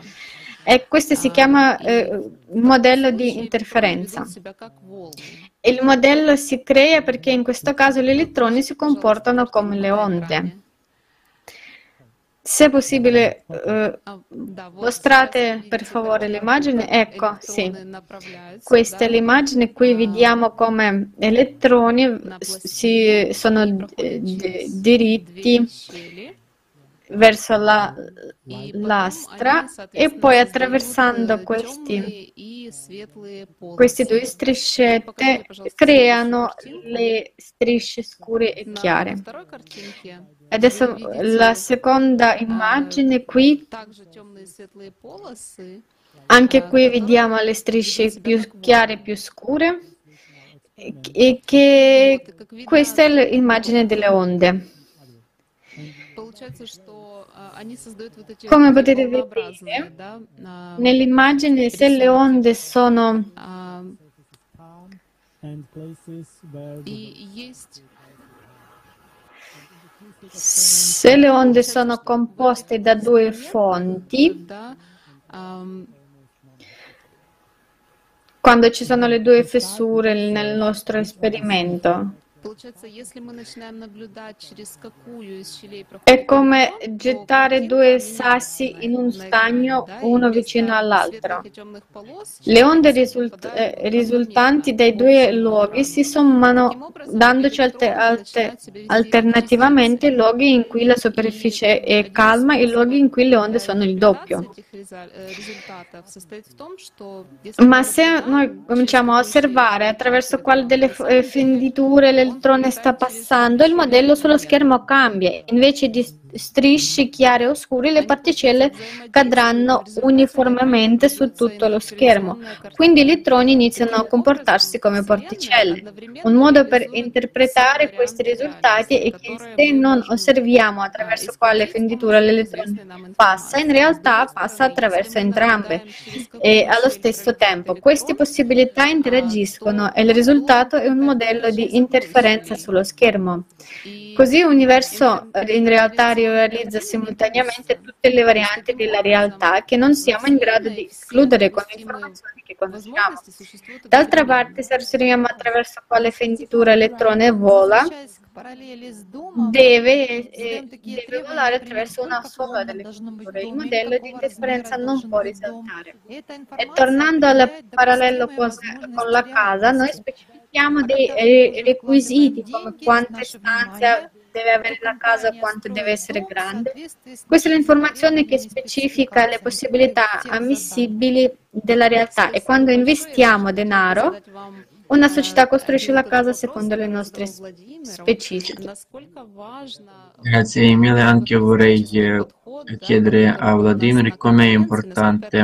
S2: e questo si chiama eh, modello di interferenza. Il modello si crea perché in questo caso gli elettroni si comportano come le onde. Se possibile, eh, mostrate per favore l'immagine. Ecco, sì. Questa è l'immagine. Qui vediamo come elettroni si sono eh, diritti verso la lastra e poi attraversando questi, queste due striscette creano le strisce scure e chiare. Adesso la seconda immagine qui, anche qui vediamo le strisce più chiare e più scure. E che questa è l'immagine delle onde. Come potete vedere, nell'immagine se le onde sono se le onde sono composte da due fonti, quando ci sono le due fessure nel nostro esperimento, è come gettare due sassi in un stagno uno vicino all'altro. Le onde risult- eh, risultanti dai due luoghi si sommano dandoci
S1: alter- alter-
S2: alternativamente luoghi in cui la superficie è calma e luoghi in cui le onde sono il doppio. Ma se noi cominciamo a osservare attraverso quale delle fenditure
S1: le
S2: poltrone sta passando, il modello sullo schermo cambia, invece di strisce chiare o scure, le particelle cadranno uniformemente su tutto lo schermo. Quindi gli elettroni iniziano a comportarsi come particelle. Un modo per interpretare questi risultati è che se non osserviamo attraverso quale fenditura l'elettrone passa, in realtà passa attraverso entrambe e allo stesso tempo. Queste possibilità interagiscono e il risultato è un modello di interferenza sullo schermo. Così l'universo in realtà realizza simultaneamente tutte le varianti della realtà che non siamo in grado di escludere con le informazioni che conosciamo. D'altra parte, se osserviamo attraverso quale fenditura elettrone vola, deve, eh, deve volare attraverso una sola delle fenditure. Il modello di interferenza non può risaltare. E tornando al parallelo con la casa, noi specifichiamo dei eh, requisiti come quante stanze deve avere la casa quanto deve essere grande. Questa è l'informazione che specifica le possibilità ammissibili della realtà e quando investiamo denaro una società costruisce la casa secondo le nostre specifiche.
S3: Grazie mille, anche vorrei eh, chiedere a Vladimir come è
S1: importante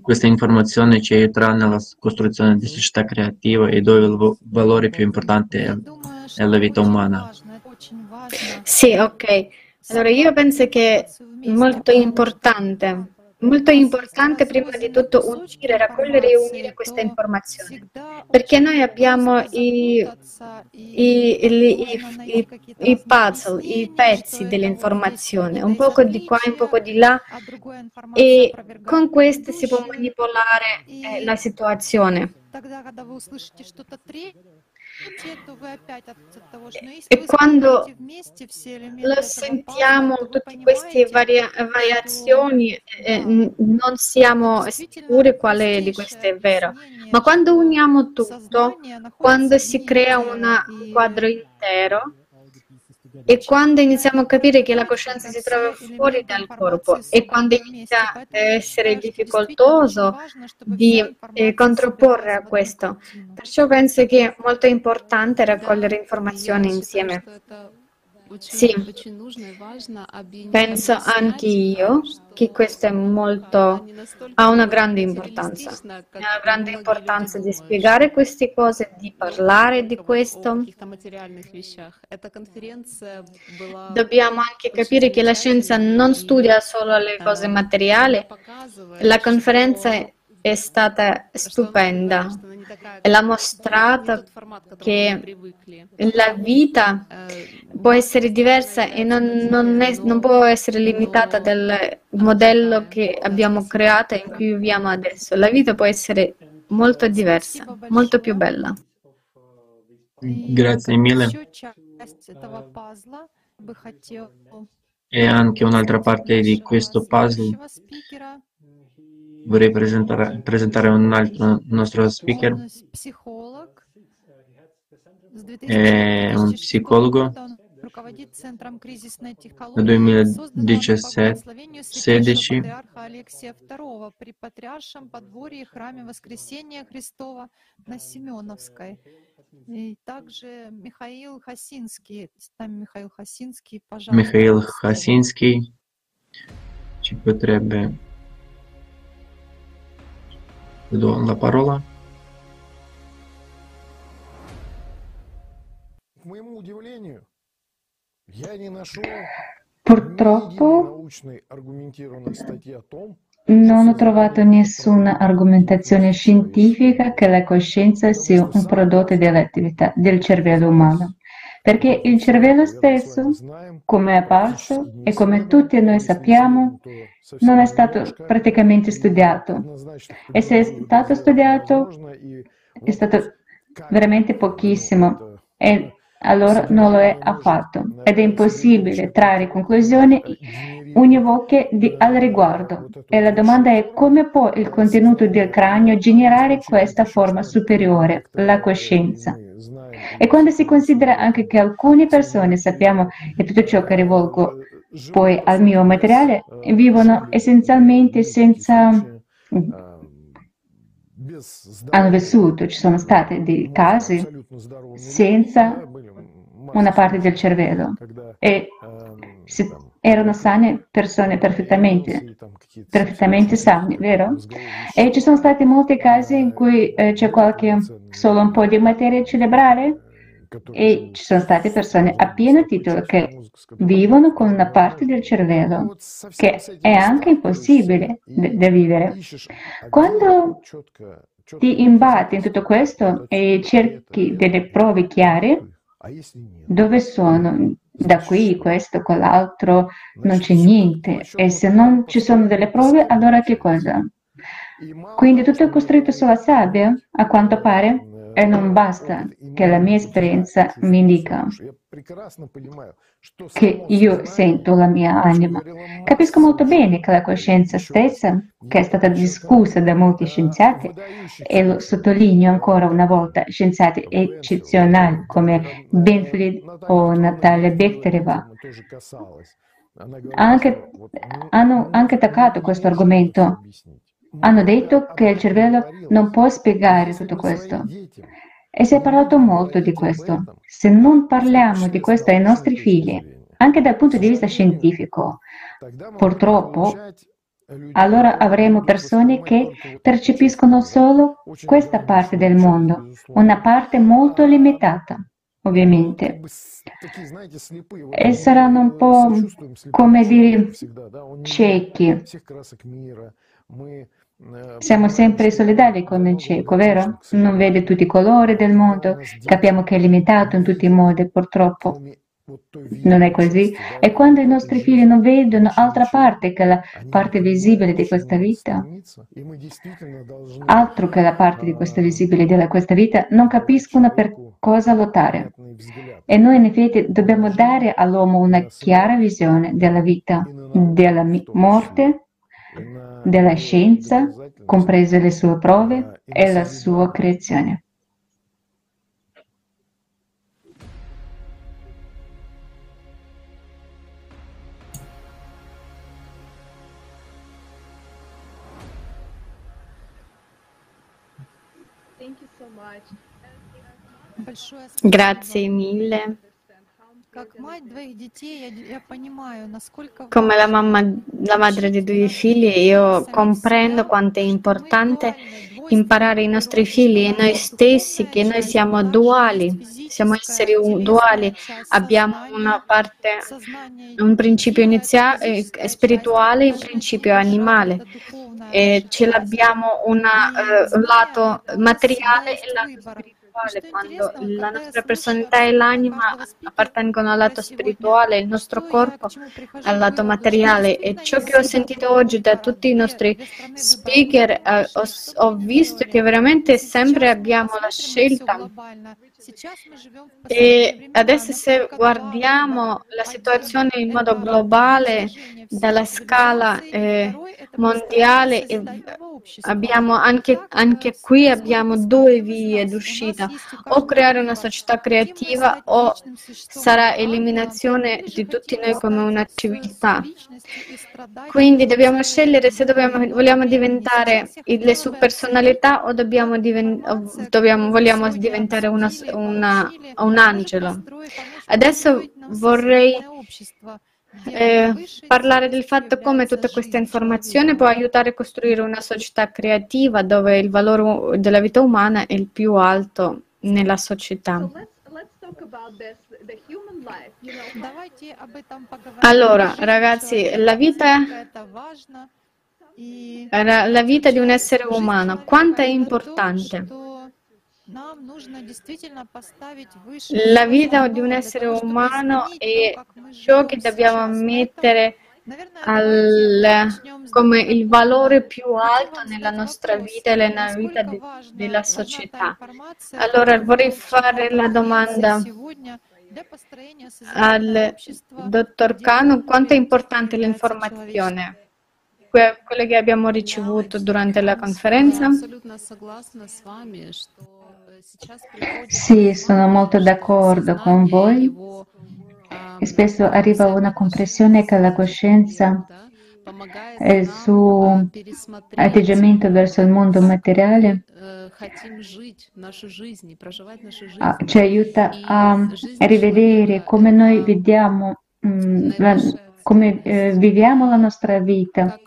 S3: questa informazione ci aiuterà nella costruzione di società creativa e dove il valore più importante è la vita umana.
S2: Sì, ok. Allora io penso che è molto importante molto importante prima di tutto unire, raccogliere e unire questa informazione, perché noi abbiamo i, i, i- i- i puzzle, i pezzi dell'informazione, un poco di qua e un poco di là e con queste si può manipolare eh, la situazione. E quando
S6: э,
S2: lo sentiamo, tutte queste varia- variazioni, eh, non siamo sicuri quale di queste è vero. Ma quando uniamo tutto, quando si crea un quadro intero, e quando iniziamo a capire che la coscienza si trova fuori dal corpo e quando inizia a essere difficoltoso di eh, controporre a questo. Perciò penso che è molto importante raccogliere informazioni insieme. Sì, penso anch'io che questo è molto, ha una grande importanza. Ha una grande importanza di spiegare queste cose, di parlare di questo. Dobbiamo anche capire che la scienza non studia solo le cose materiali. La conferenza è stata stupenda e l'ha mostrato che la vita può essere diversa e non, non, è, non può essere limitata dal modello che abbiamo creato e in cui viviamo adesso. La vita può essere molto diversa, molto più bella.
S3: Grazie mille. E anche un'altra parte di questo puzzle vorrei presentare, presentare un altro nostro speaker. È un
S6: 2006
S3: psicologo
S6: руководит Центром кризисной технологии, созданного по благословению святейшего
S3: 2016
S6: патриарха Алексия II при Патриаршем подворье храме Воскресения Христова на Семеновской. И также Михаил Хасинский. Нами Михаил Хасинский, пожалуйста.
S3: Mikhail
S6: вам слово.
S3: Hasinski le do la parola.
S7: Purtroppo non ho trovato nessuna argomentazione scientifica che la coscienza sia un prodotto dell'attività del cervello umano perché il cervello stesso, come è apparso e come tutti noi sappiamo, non è stato praticamente studiato. E se è stato studiato, è stato veramente pochissimo e allora non lo è affatto ed è impossibile trarre conclusioni univoche di- al riguardo. E la domanda è come può il contenuto del cranio generare questa forma superiore, la coscienza? E quando si considera anche che alcune persone, sappiamo, e tutto ciò che rivolgo poi al mio materiale, vivono essenzialmente senza hanno vissuto, ci sono stati dei casi senza una parte del cervello. e si- erano sane persone perfettamente, perfettamente sane, vero? E ci sono stati molti casi in cui eh, c'è qualche solo un po' di materia cerebrale e ci sono state persone a pieno titolo che vivono con una parte del cervello che è anche impossibile da vivere. Quando ti imbatti in tutto questo e cerchi delle prove chiare, dove sono? Da qui, questo, quell'altro, non c'è niente. E se non ci sono delle prove, allora che cosa? Quindi tutto è costruito sulla sabbia, a quanto pare, e non basta che la mia esperienza mi dica che io sento la mia anima. Capisco molto bene che la coscienza stessa, che è stata discussa da molti scienziati, e lo sottolineo ancora una volta, scienziati eccezionali come Benflied o Natalia Bektereva, anche- hanno anche attaccato questo argomento. Hanno detto che il cervello non può spiegare tutto questo. E si è parlato molto di questo. Se non parliamo di questo ai nostri figli, anche dal punto di vista scientifico, purtroppo, allora avremo persone che percepiscono solo questa parte del mondo, una parte molto limitata, ovviamente. E saranno un po', come dire, ciechi. Siamo sempre solidali con il cieco, vero? Non vede tutti i colori del mondo, capiamo che è limitato in tutti i modi, purtroppo. Non è così. E quando i nostri figli non vedono altra parte che la parte visibile di questa vita, altro che la parte di questa visibile di questa vita, non capiscono per cosa lottare. E noi in effetti dobbiamo dare all'uomo una chiara visione della vita, della morte, della scienza, comprese le sue prove e la sua creazione.
S2: Grazie mille. Come la, mamma, la madre di due figli, io comprendo quanto è importante imparare i nostri figli e noi stessi che noi siamo duali, siamo esseri duali, abbiamo una parte, un principio iniziale, eh, spirituale e un principio animale. E ce l'abbiamo una, uh, un lato materiale e un lato spirituale. Quando la nostra personalità e l'anima appartengono al lato spirituale, il nostro corpo al lato materiale. E ciò che ho sentito oggi da tutti i nostri speaker, eh, ho, ho visto che veramente sempre abbiamo la scelta E adesso se guardiamo la situazione in modo globale, dalla scala eh, mondiale, abbiamo anche, anche qui abbiamo due vie d'uscita, o creare una società creativa o sarà eliminazione di tutti noi come una civiltà. Quindi dobbiamo scegliere se dobbiamo, vogliamo diventare le subpersonalità o dobbiamo, o dobbiamo vogliamo diventare una, una, un angelo. Adesso vorrei eh, parlare del fatto come tutta questa informazione può aiutare a costruire una società creativa dove il valore della vita umana è il più alto nella società. Allora, ragazzi, la vita, la vita di un essere umano, quanto è importante? La vita di un essere umano è ciò che dobbiamo mettere al, come il valore più alto nella nostra vita e nella vita de, della società. Allora vorrei fare la domanda al dottor Cano, quanto è importante l'informazione? Quelle che abbiamo ricevuto durante la conferenza?
S7: Sì, sono molto d'accordo con voi. Spesso arriva una compressione che la coscienza il suo atteggiamento verso il mondo materiale ci aiuta a rivedere come noi vediamo, la, come eh, viviamo la nostra vita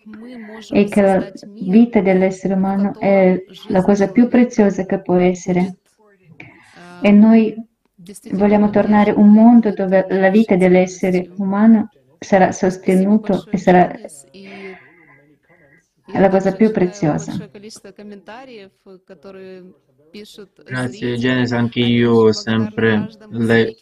S7: e che la vita dell'essere umano è la cosa più preziosa che può essere. E noi vogliamo tornare a un mondo dove la vita dell'essere umano sarà sostenuto e sarà la cosa più preziosa.
S3: Grazie Genesi, anche io sempre le,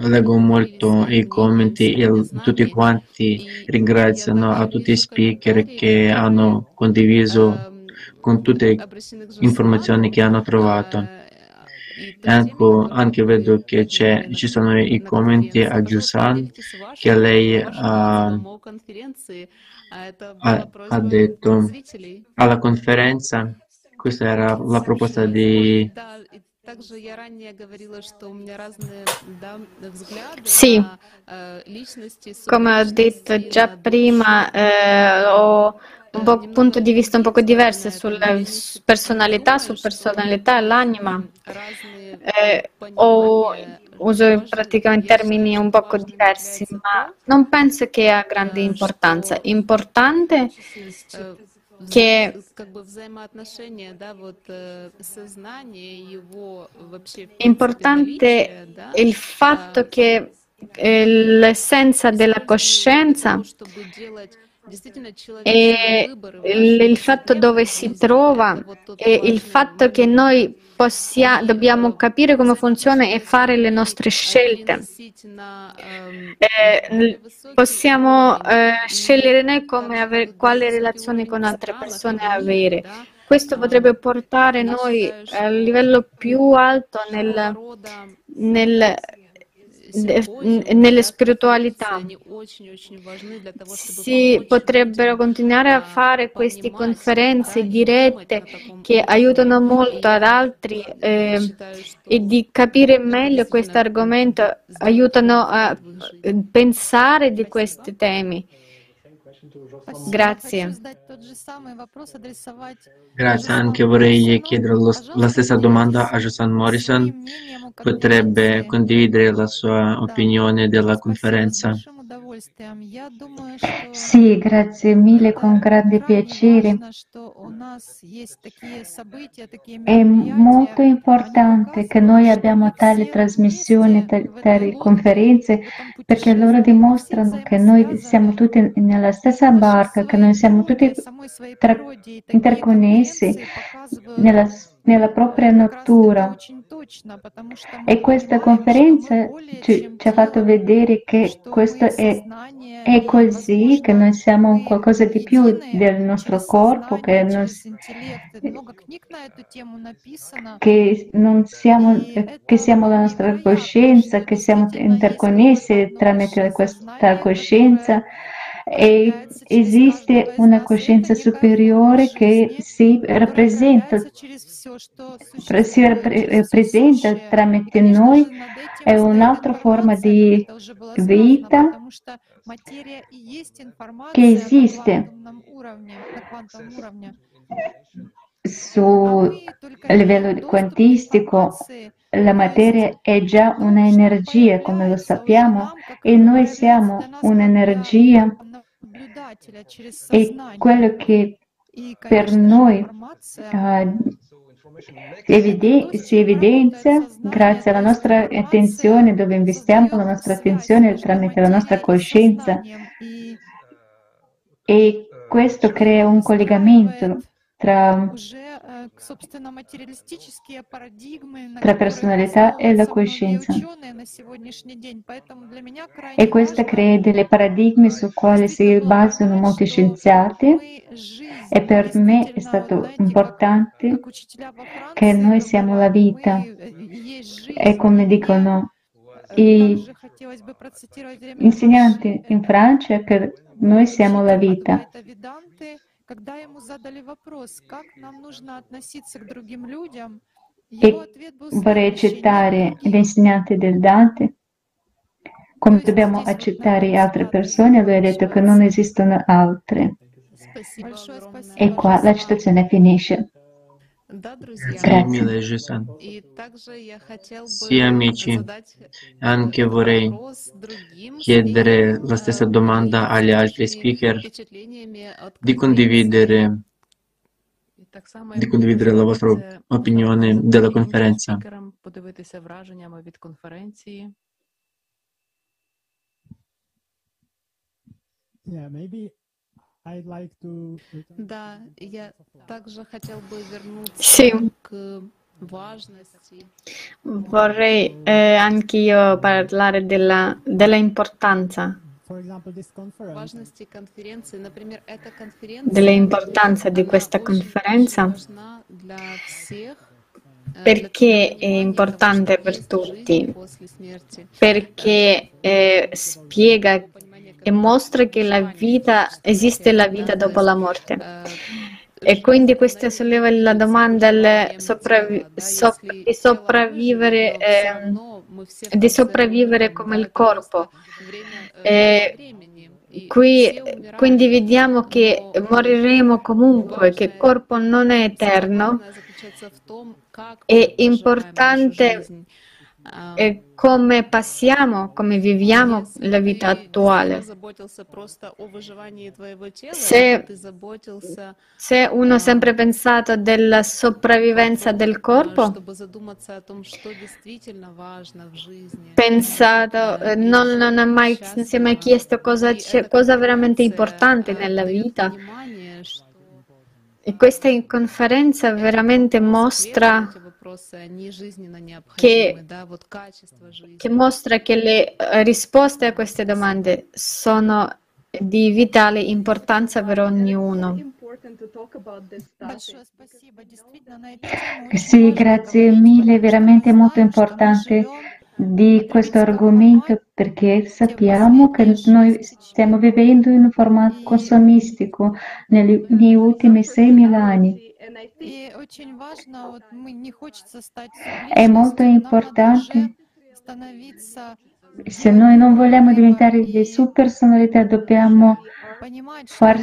S3: leggo molto i commenti e tutti quanti ringraziano a tutti i speaker che hanno condiviso con tutte le informazioni che hanno trovato. Ecco, anche vedo che ci sono i commenti a Giusan che lei ha, ha, ha detto alla conferenza, questa era la proposta di
S2: sì, come ho detto già prima, eh, ho un punto di vista un poco diverso sulla personalità, su personalità e l'anima. Eh, o uso praticamente termini un poco diversi, ma non penso che ha grande importanza. Importante che importante è il fatto che l'essenza della coscienza e il fatto dove si trova e il fatto che noi possia, dobbiamo capire come funziona e fare le nostre scelte. Eh, possiamo eh, scegliere noi come avere, quale relazione con altre persone avere. Questo potrebbe portare noi al livello più alto nel, nel nelle spiritualità. Si potrebbero continuare a fare queste conferenze dirette che aiutano molto ad altri eh, e di capire meglio questo argomento, aiutano a pensare di questi temi. Grazie.
S3: Grazie, anche vorrei chiedere lo, la stessa domanda a Josan Morrison. Potrebbe condividere la sua opinione della conferenza?
S7: Sì, grazie mille, con grande piacere. È molto importante che noi abbiamo tali trasmissioni, tali conferenze, perché loro dimostrano che noi siamo tutti nella stessa barca, che noi siamo tutti tra- interconnessi nella nella propria natura. E questa conferenza ci, ci ha fatto vedere che questo è, è, così, che noi siamo qualcosa di più del nostro corpo, che, non, che, siamo, che siamo la nostra coscienza, che siamo interconnessi tramite questa coscienza e esiste una coscienza superiore che si rappresenta, si rappresenta tramite noi, è un'altra forma di vita che esiste su livello quantistico. La materia è già un'energia, come lo sappiamo, e noi siamo un'energia e quello che per noi si evidenzia grazie alla nostra attenzione, dove investiamo la nostra attenzione tramite la nostra coscienza e questo crea un collegamento tra tra personalità e la coscienza. E questo crea delle paradigmi su quali si basano molti scienziati e per me è stato importante che noi siamo la vita e come dicono i insegnanti in Francia che noi siamo la vita. Когда ему задали вопрос, как нам нужно относиться к другим людям, e vorrei citare l'insegnante del Dante, come dobbiamo accettare altre persone, lui ha detto che non esistono altre. E qua la citazione finisce.
S3: Grazie. Sì, amici, anche vorrei chiedere la stessa domanda agli altri speaker di condividere, di condividere la vostra opinione della conferenza.
S10: Yeah, maybe
S1: Да, я также хотел бы вернуться
S2: sì.
S1: к важности.
S2: Vorrei eh, anch'io parlare della, della importanza dell'importanza di questa conferenza perché è importante per tutti, perché eh, spiega e mostra che la vita, esiste la vita dopo la morte. E quindi questo solleva la domanda di, sopravvivere, eh, di sopravvivere come il corpo. E qui, quindi vediamo che moriremo comunque, che il corpo non è eterno. È importante e come passiamo, come viviamo la vita attuale. Se, se uno ha sempre pensato della sopravvivenza del corpo, pensato, eh, non, non, mai, non si è mai chiesto cosa, cosa veramente importante nella vita. E questa conferenza veramente mostra che, che mostra che le risposte a queste domande sono di vitale importanza per ognuno.
S7: Sì, grazie mille, è veramente molto importante di questo argomento perché sappiamo che noi stiamo vivendo in un formato consumistico negli, negli ultimi 6.000 anni. È molto importante. Se noi non vogliamo diventare delle subpersonalità, dobbiamo far,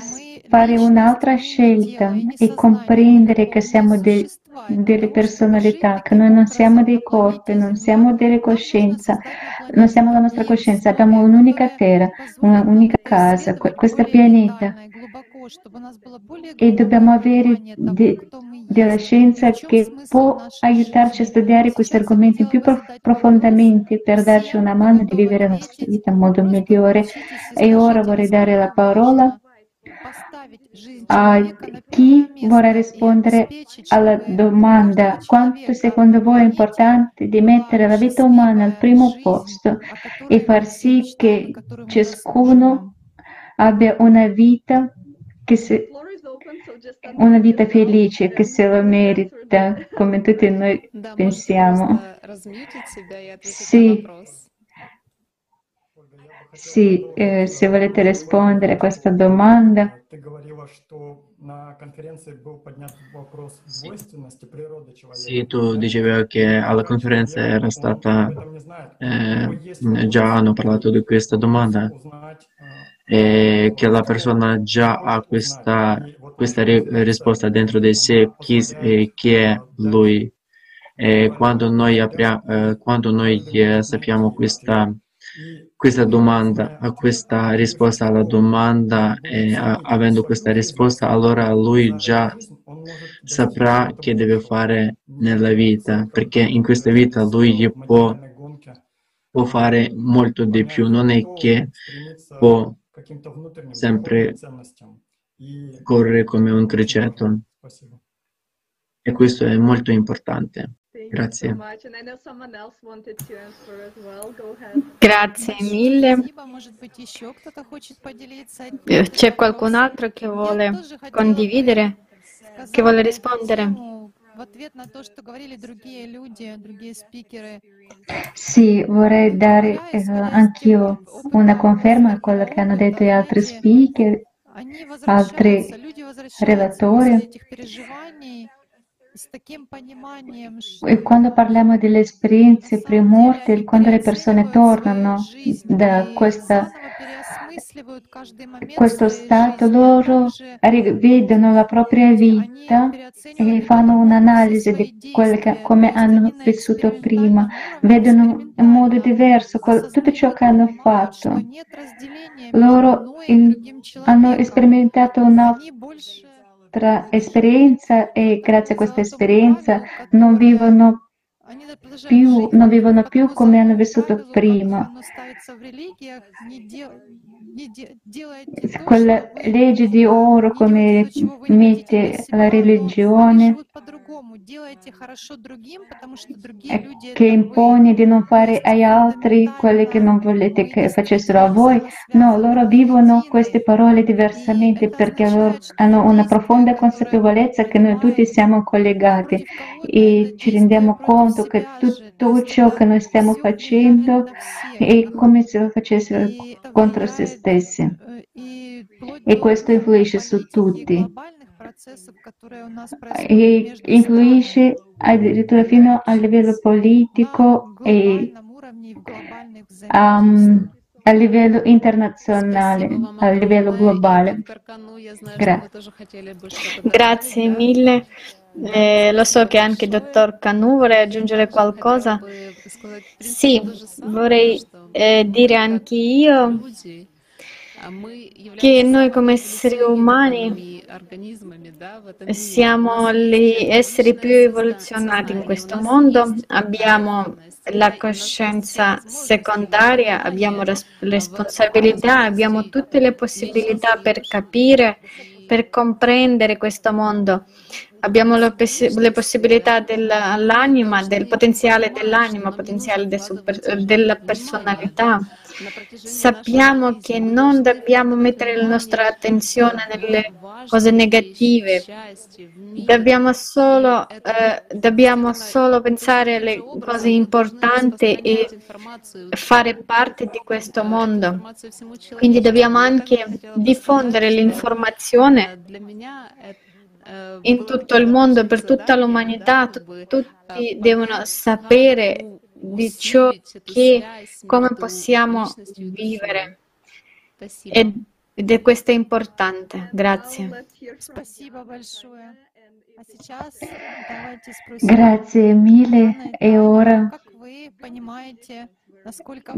S7: fare un'altra scelta e comprendere che siamo de, delle personalità, che noi non siamo dei corpi, non siamo delle coscienze, non siamo la nostra coscienza, abbiamo un'unica terra, un'unica casa, questo pianeta e dobbiamo avere de, della scienza che può aiutarci a studiare questi argomenti più prof- profondamente per darci una mano di vivere la nostra vita in modo migliore. E ora vorrei dare la parola a chi vorrà rispondere alla domanda quanto secondo voi è importante di mettere la vita umana al primo posto e far sì che ciascuno abbia una vita che si, una vita felice che se lo merita, come tutti noi pensiamo. Sì, sì, eh, se volete rispondere a questa domanda.
S3: Sì, tu dicevi che alla conferenza era stata, eh, già hanno parlato di questa domanda e che la persona già ha questa, questa risposta dentro di sé, chi, eh, chi è lui. E quando noi, apria, eh, quando noi eh, sappiamo questa questa domanda, questa risposta alla domanda a, avendo questa risposta, allora lui già saprà che deve fare nella vita, perché in questa vita lui può, può fare molto di più, non è che può sempre correre come un criceto. E questo è molto importante. Grazie.
S2: Grazie mille. Eh, c'è qualcun altro che vuole condividere, che vuole rispondere?
S7: Sì, vorrei dare eh, anch'io una conferma a quello che hanno detto gli altri speaker, altri relatori. E quando parliamo delle esperienze pre-morte, quando le persone tornano da questa, questo stato, loro rivedono la propria vita e fanno un'analisi di che, come hanno vissuto prima, vedono in modo diverso tutto ciò che hanno fatto. Loro in, hanno sperimentato una esperienza e grazie a questa esperienza non vivono più, non vivono più come hanno vissuto prima. Quella legge di oro come mette la religione che impone di non fare agli altri quello che non volete che facessero a voi. No, loro vivono queste parole diversamente perché loro hanno una profonda consapevolezza che noi tutti siamo collegati e ci rendiamo conto che tutto ciò che noi stiamo facendo è come se lo facessero contro se stessi. E questo influisce su tutti e influisce addirittura fino a livello politico e um, a livello internazionale, a livello globale. Gra-
S2: Grazie mille. Eh, lo so che anche il dottor Canu vuole aggiungere qualcosa. Sì, vorrei eh, dire anche io che noi come esseri umani siamo gli esseri più evoluzionati in questo mondo, abbiamo la coscienza secondaria, abbiamo responsabilità, abbiamo tutte le possibilità per capire, per comprendere questo mondo. Abbiamo le, le possibilità dell'anima, del potenziale dell'anima, potenziale de super, della personalità. Sappiamo che non dobbiamo mettere la nostra attenzione nelle cose negative, dobbiamo solo, eh, dobbiamo solo pensare alle cose importanti e fare parte di questo mondo. Quindi dobbiamo anche diffondere l'informazione in tutto il mondo, per tutta l'umanità, tutti devono sapere di ciò che, come possiamo vivere. Ed, è questo importante. Grazie.
S7: Grazie mille e ora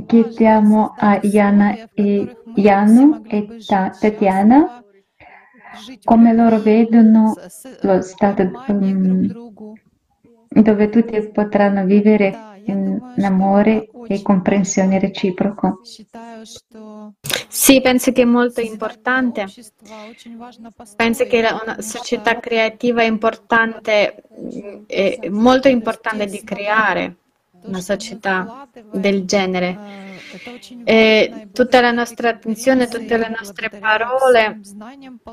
S7: chiediamo a Jana e Janu e Tatiana come loro vedono lo stato dove tutti potranno vivere in in amore e comprensione reciproco.
S2: Sì, penso che è molto importante. Penso che una società creativa è importante, è molto importante di creare una società del genere. E tutta la nostra attenzione, tutte le nostre parole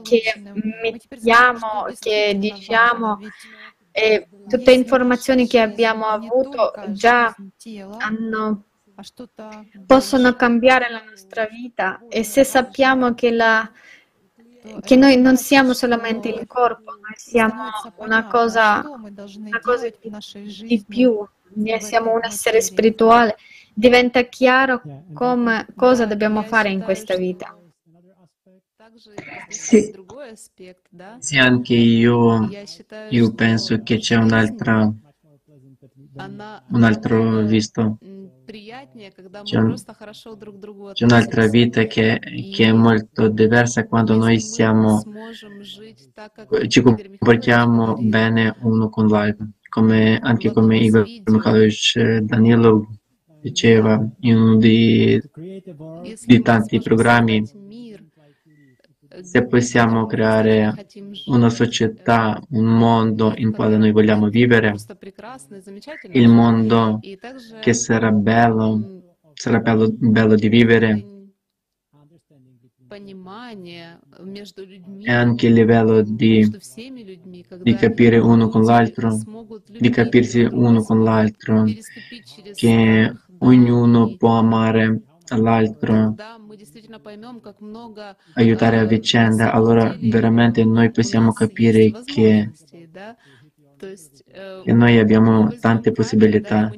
S2: che mettiamo, che diciamo, e tutte le informazioni che abbiamo avuto già hanno, possono cambiare la nostra vita. E se sappiamo che, la, che noi non siamo solamente il corpo, noi siamo una cosa, una cosa di più, siamo un essere spirituale, diventa chiaro come, cosa dobbiamo fare in questa vita.
S3: Sì, sì anche io, io penso che c'è un'altra, un altro visto. C'è, un, c'è un'altra vita che, che, è molto diversa quando noi siamo, ci comportiamo bene uno con l'altro, come, anche come Igor Mikhailovich Danilov diceva in uno di, di tanti programmi se possiamo creare una società, un mondo in quale noi vogliamo vivere, il mondo che sarà bello, sarà bello, bello di vivere, e anche il livello di, di capire uno con l'altro, di capirsi uno con l'altro, che ognuno può amare l'altro, aiutare a vicenda, allora veramente noi possiamo capire che, che noi abbiamo tante possibilità.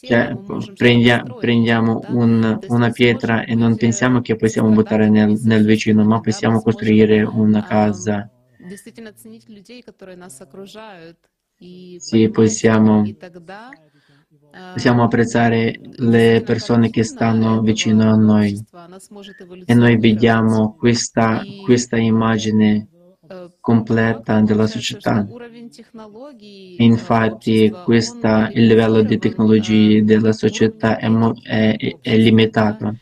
S3: Cioè, prendia, prendiamo un, una pietra e non pensiamo che possiamo buttare nel, nel vicino, ma possiamo costruire una casa. Sì, possiamo Possiamo apprezzare le persone che stanno vicino a noi e noi vediamo questa, questa immagine completa della società. Infatti questa, il livello di tecnologie della società è, è, è limitato.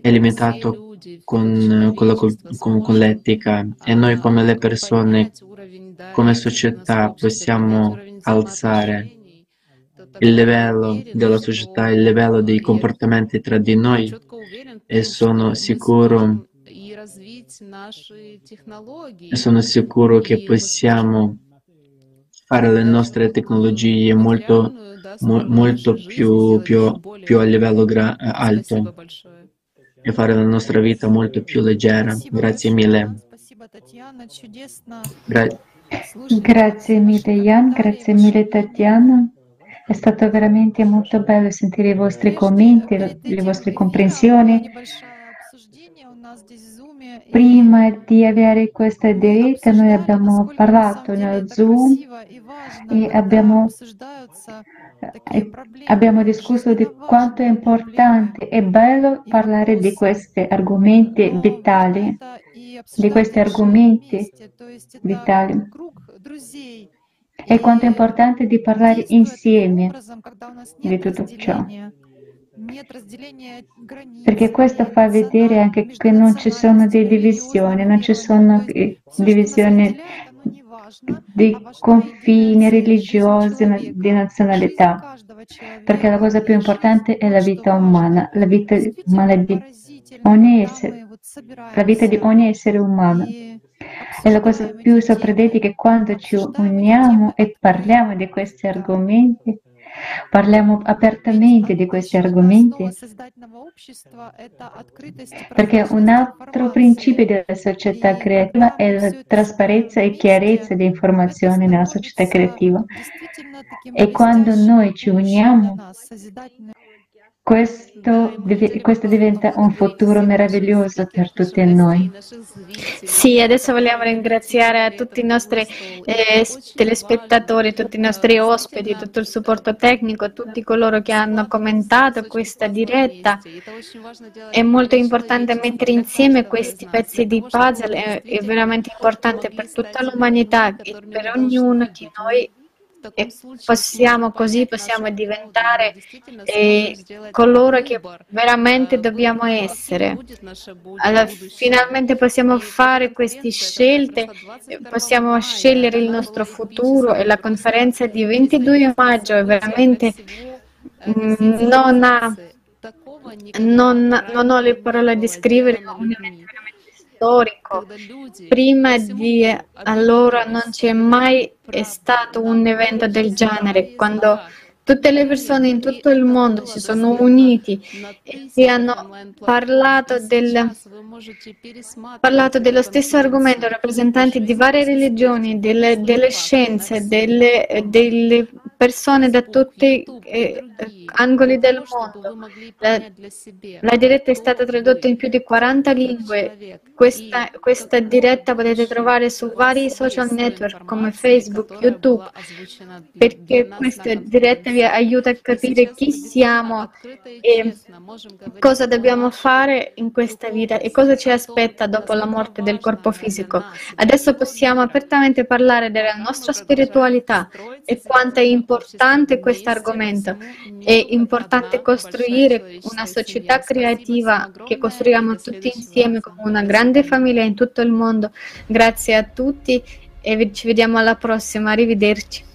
S3: È limitato con, con, la, con, con l'etica e noi come le persone, come società possiamo alzare il livello della società, il livello dei comportamenti tra di noi e sono sicuro, sono sicuro che possiamo fare le nostre tecnologie molto, mo, molto più, più, più, a livello gra- alto e fare la nostra vita molto più leggera. Grazie mille.
S7: Gra- grazie mille Jan, grazie mille Tatiana. È stato veramente molto bello sentire i vostri commenti, le vostre comprensioni. Prima di avere questa diretta noi abbiamo parlato nello Zoom e abbiamo, e abbiamo discusso di quanto è importante e bello parlare di questi argomenti vitali, di questi argomenti vitali e quanto è importante di parlare insieme di tutto ciò. Perché questo fa vedere anche che non ci sono delle divisioni, non ci sono divisioni di confini religiosi, di nazionalità, perché la cosa più importante è la vita umana, la vita umana di ogni essere, la vita di ogni essere umano. E la cosa più sorprendente è che quando ci uniamo e parliamo di questi argomenti, parliamo apertamente di questi argomenti, perché un altro principio della società creativa è la trasparenza e chiarezza di informazioni nella società creativa. E quando noi ci uniamo, questo, questo, diventa un futuro meraviglioso per tutti noi.
S2: Sì, adesso vogliamo ringraziare tutti i nostri eh, telespettatori, tutti i nostri ospiti, tutto il supporto tecnico, tutti coloro che hanno commentato questa diretta. È molto importante mettere insieme questi pezzi di puzzle, è, è veramente importante per tutta l'umanità e per ognuno di noi e possiamo così possiamo diventare eh, coloro che veramente dobbiamo essere. Allora, finalmente possiamo fare queste scelte, possiamo scegliere il nostro futuro e la conferenza di 22 maggio è veramente mm, non ha non, non ho le parole a descrivere come un evento veramente storico. Prima di allora non c'è mai stato un evento del genere, quando tutte le persone in tutto il mondo si sono uniti e hanno parlato, del, parlato dello stesso argomento, rappresentanti di varie religioni, delle, delle scienze, delle, delle persone da tutti gli eh, angoli del mondo. La, la, diretta è stata tradotta in più di 40 lingue. Questa, questa, diretta potete trovare su vari social network come Facebook, YouTube, perché questa diretta vi aiuta a capire chi siamo e cosa dobbiamo fare in questa vita e cosa ci aspetta dopo la morte del corpo fisico. Adesso possiamo apertamente parlare della nostra spiritualità e quanto è importante questo argomento. È importante costruire una società creativa che costruiamo tutti insieme come una grande famiglia in tutto il mondo. Grazie a tutti e ci vediamo alla prossima. Arrivederci.